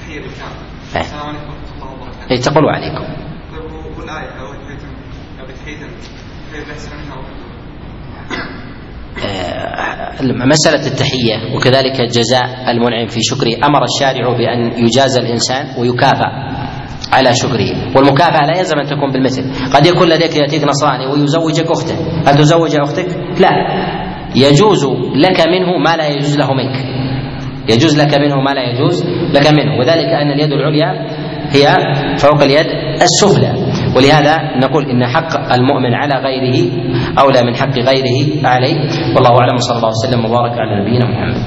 تحية للكعبه السلام عليكم ورحمة الله وبركاته. اي تقول وعليكم طيب والآية أو مسألة التحية وكذلك جزاء المنعم في شكره. أمر الشارع بأن يجازى الإنسان ويكافأ على شكره. والمكافأة لا يلزم أن تكون بالمثل. قد يكون لديك يأتيك نصراني ويزوجك أخته هل تزوج أختك؟ لا. يجوز لك منه ما لا يجوز له منك. يجوز لك منه ما لا يجوز لك منه. وذلك أن اليد العليا هي فوق اليد السفلى. ولهذا نقول إن حق المؤمن على غيره أولى من حق غيره عليه. والله أعلم. صلى الله وسلم وبارك على نبينا محمد.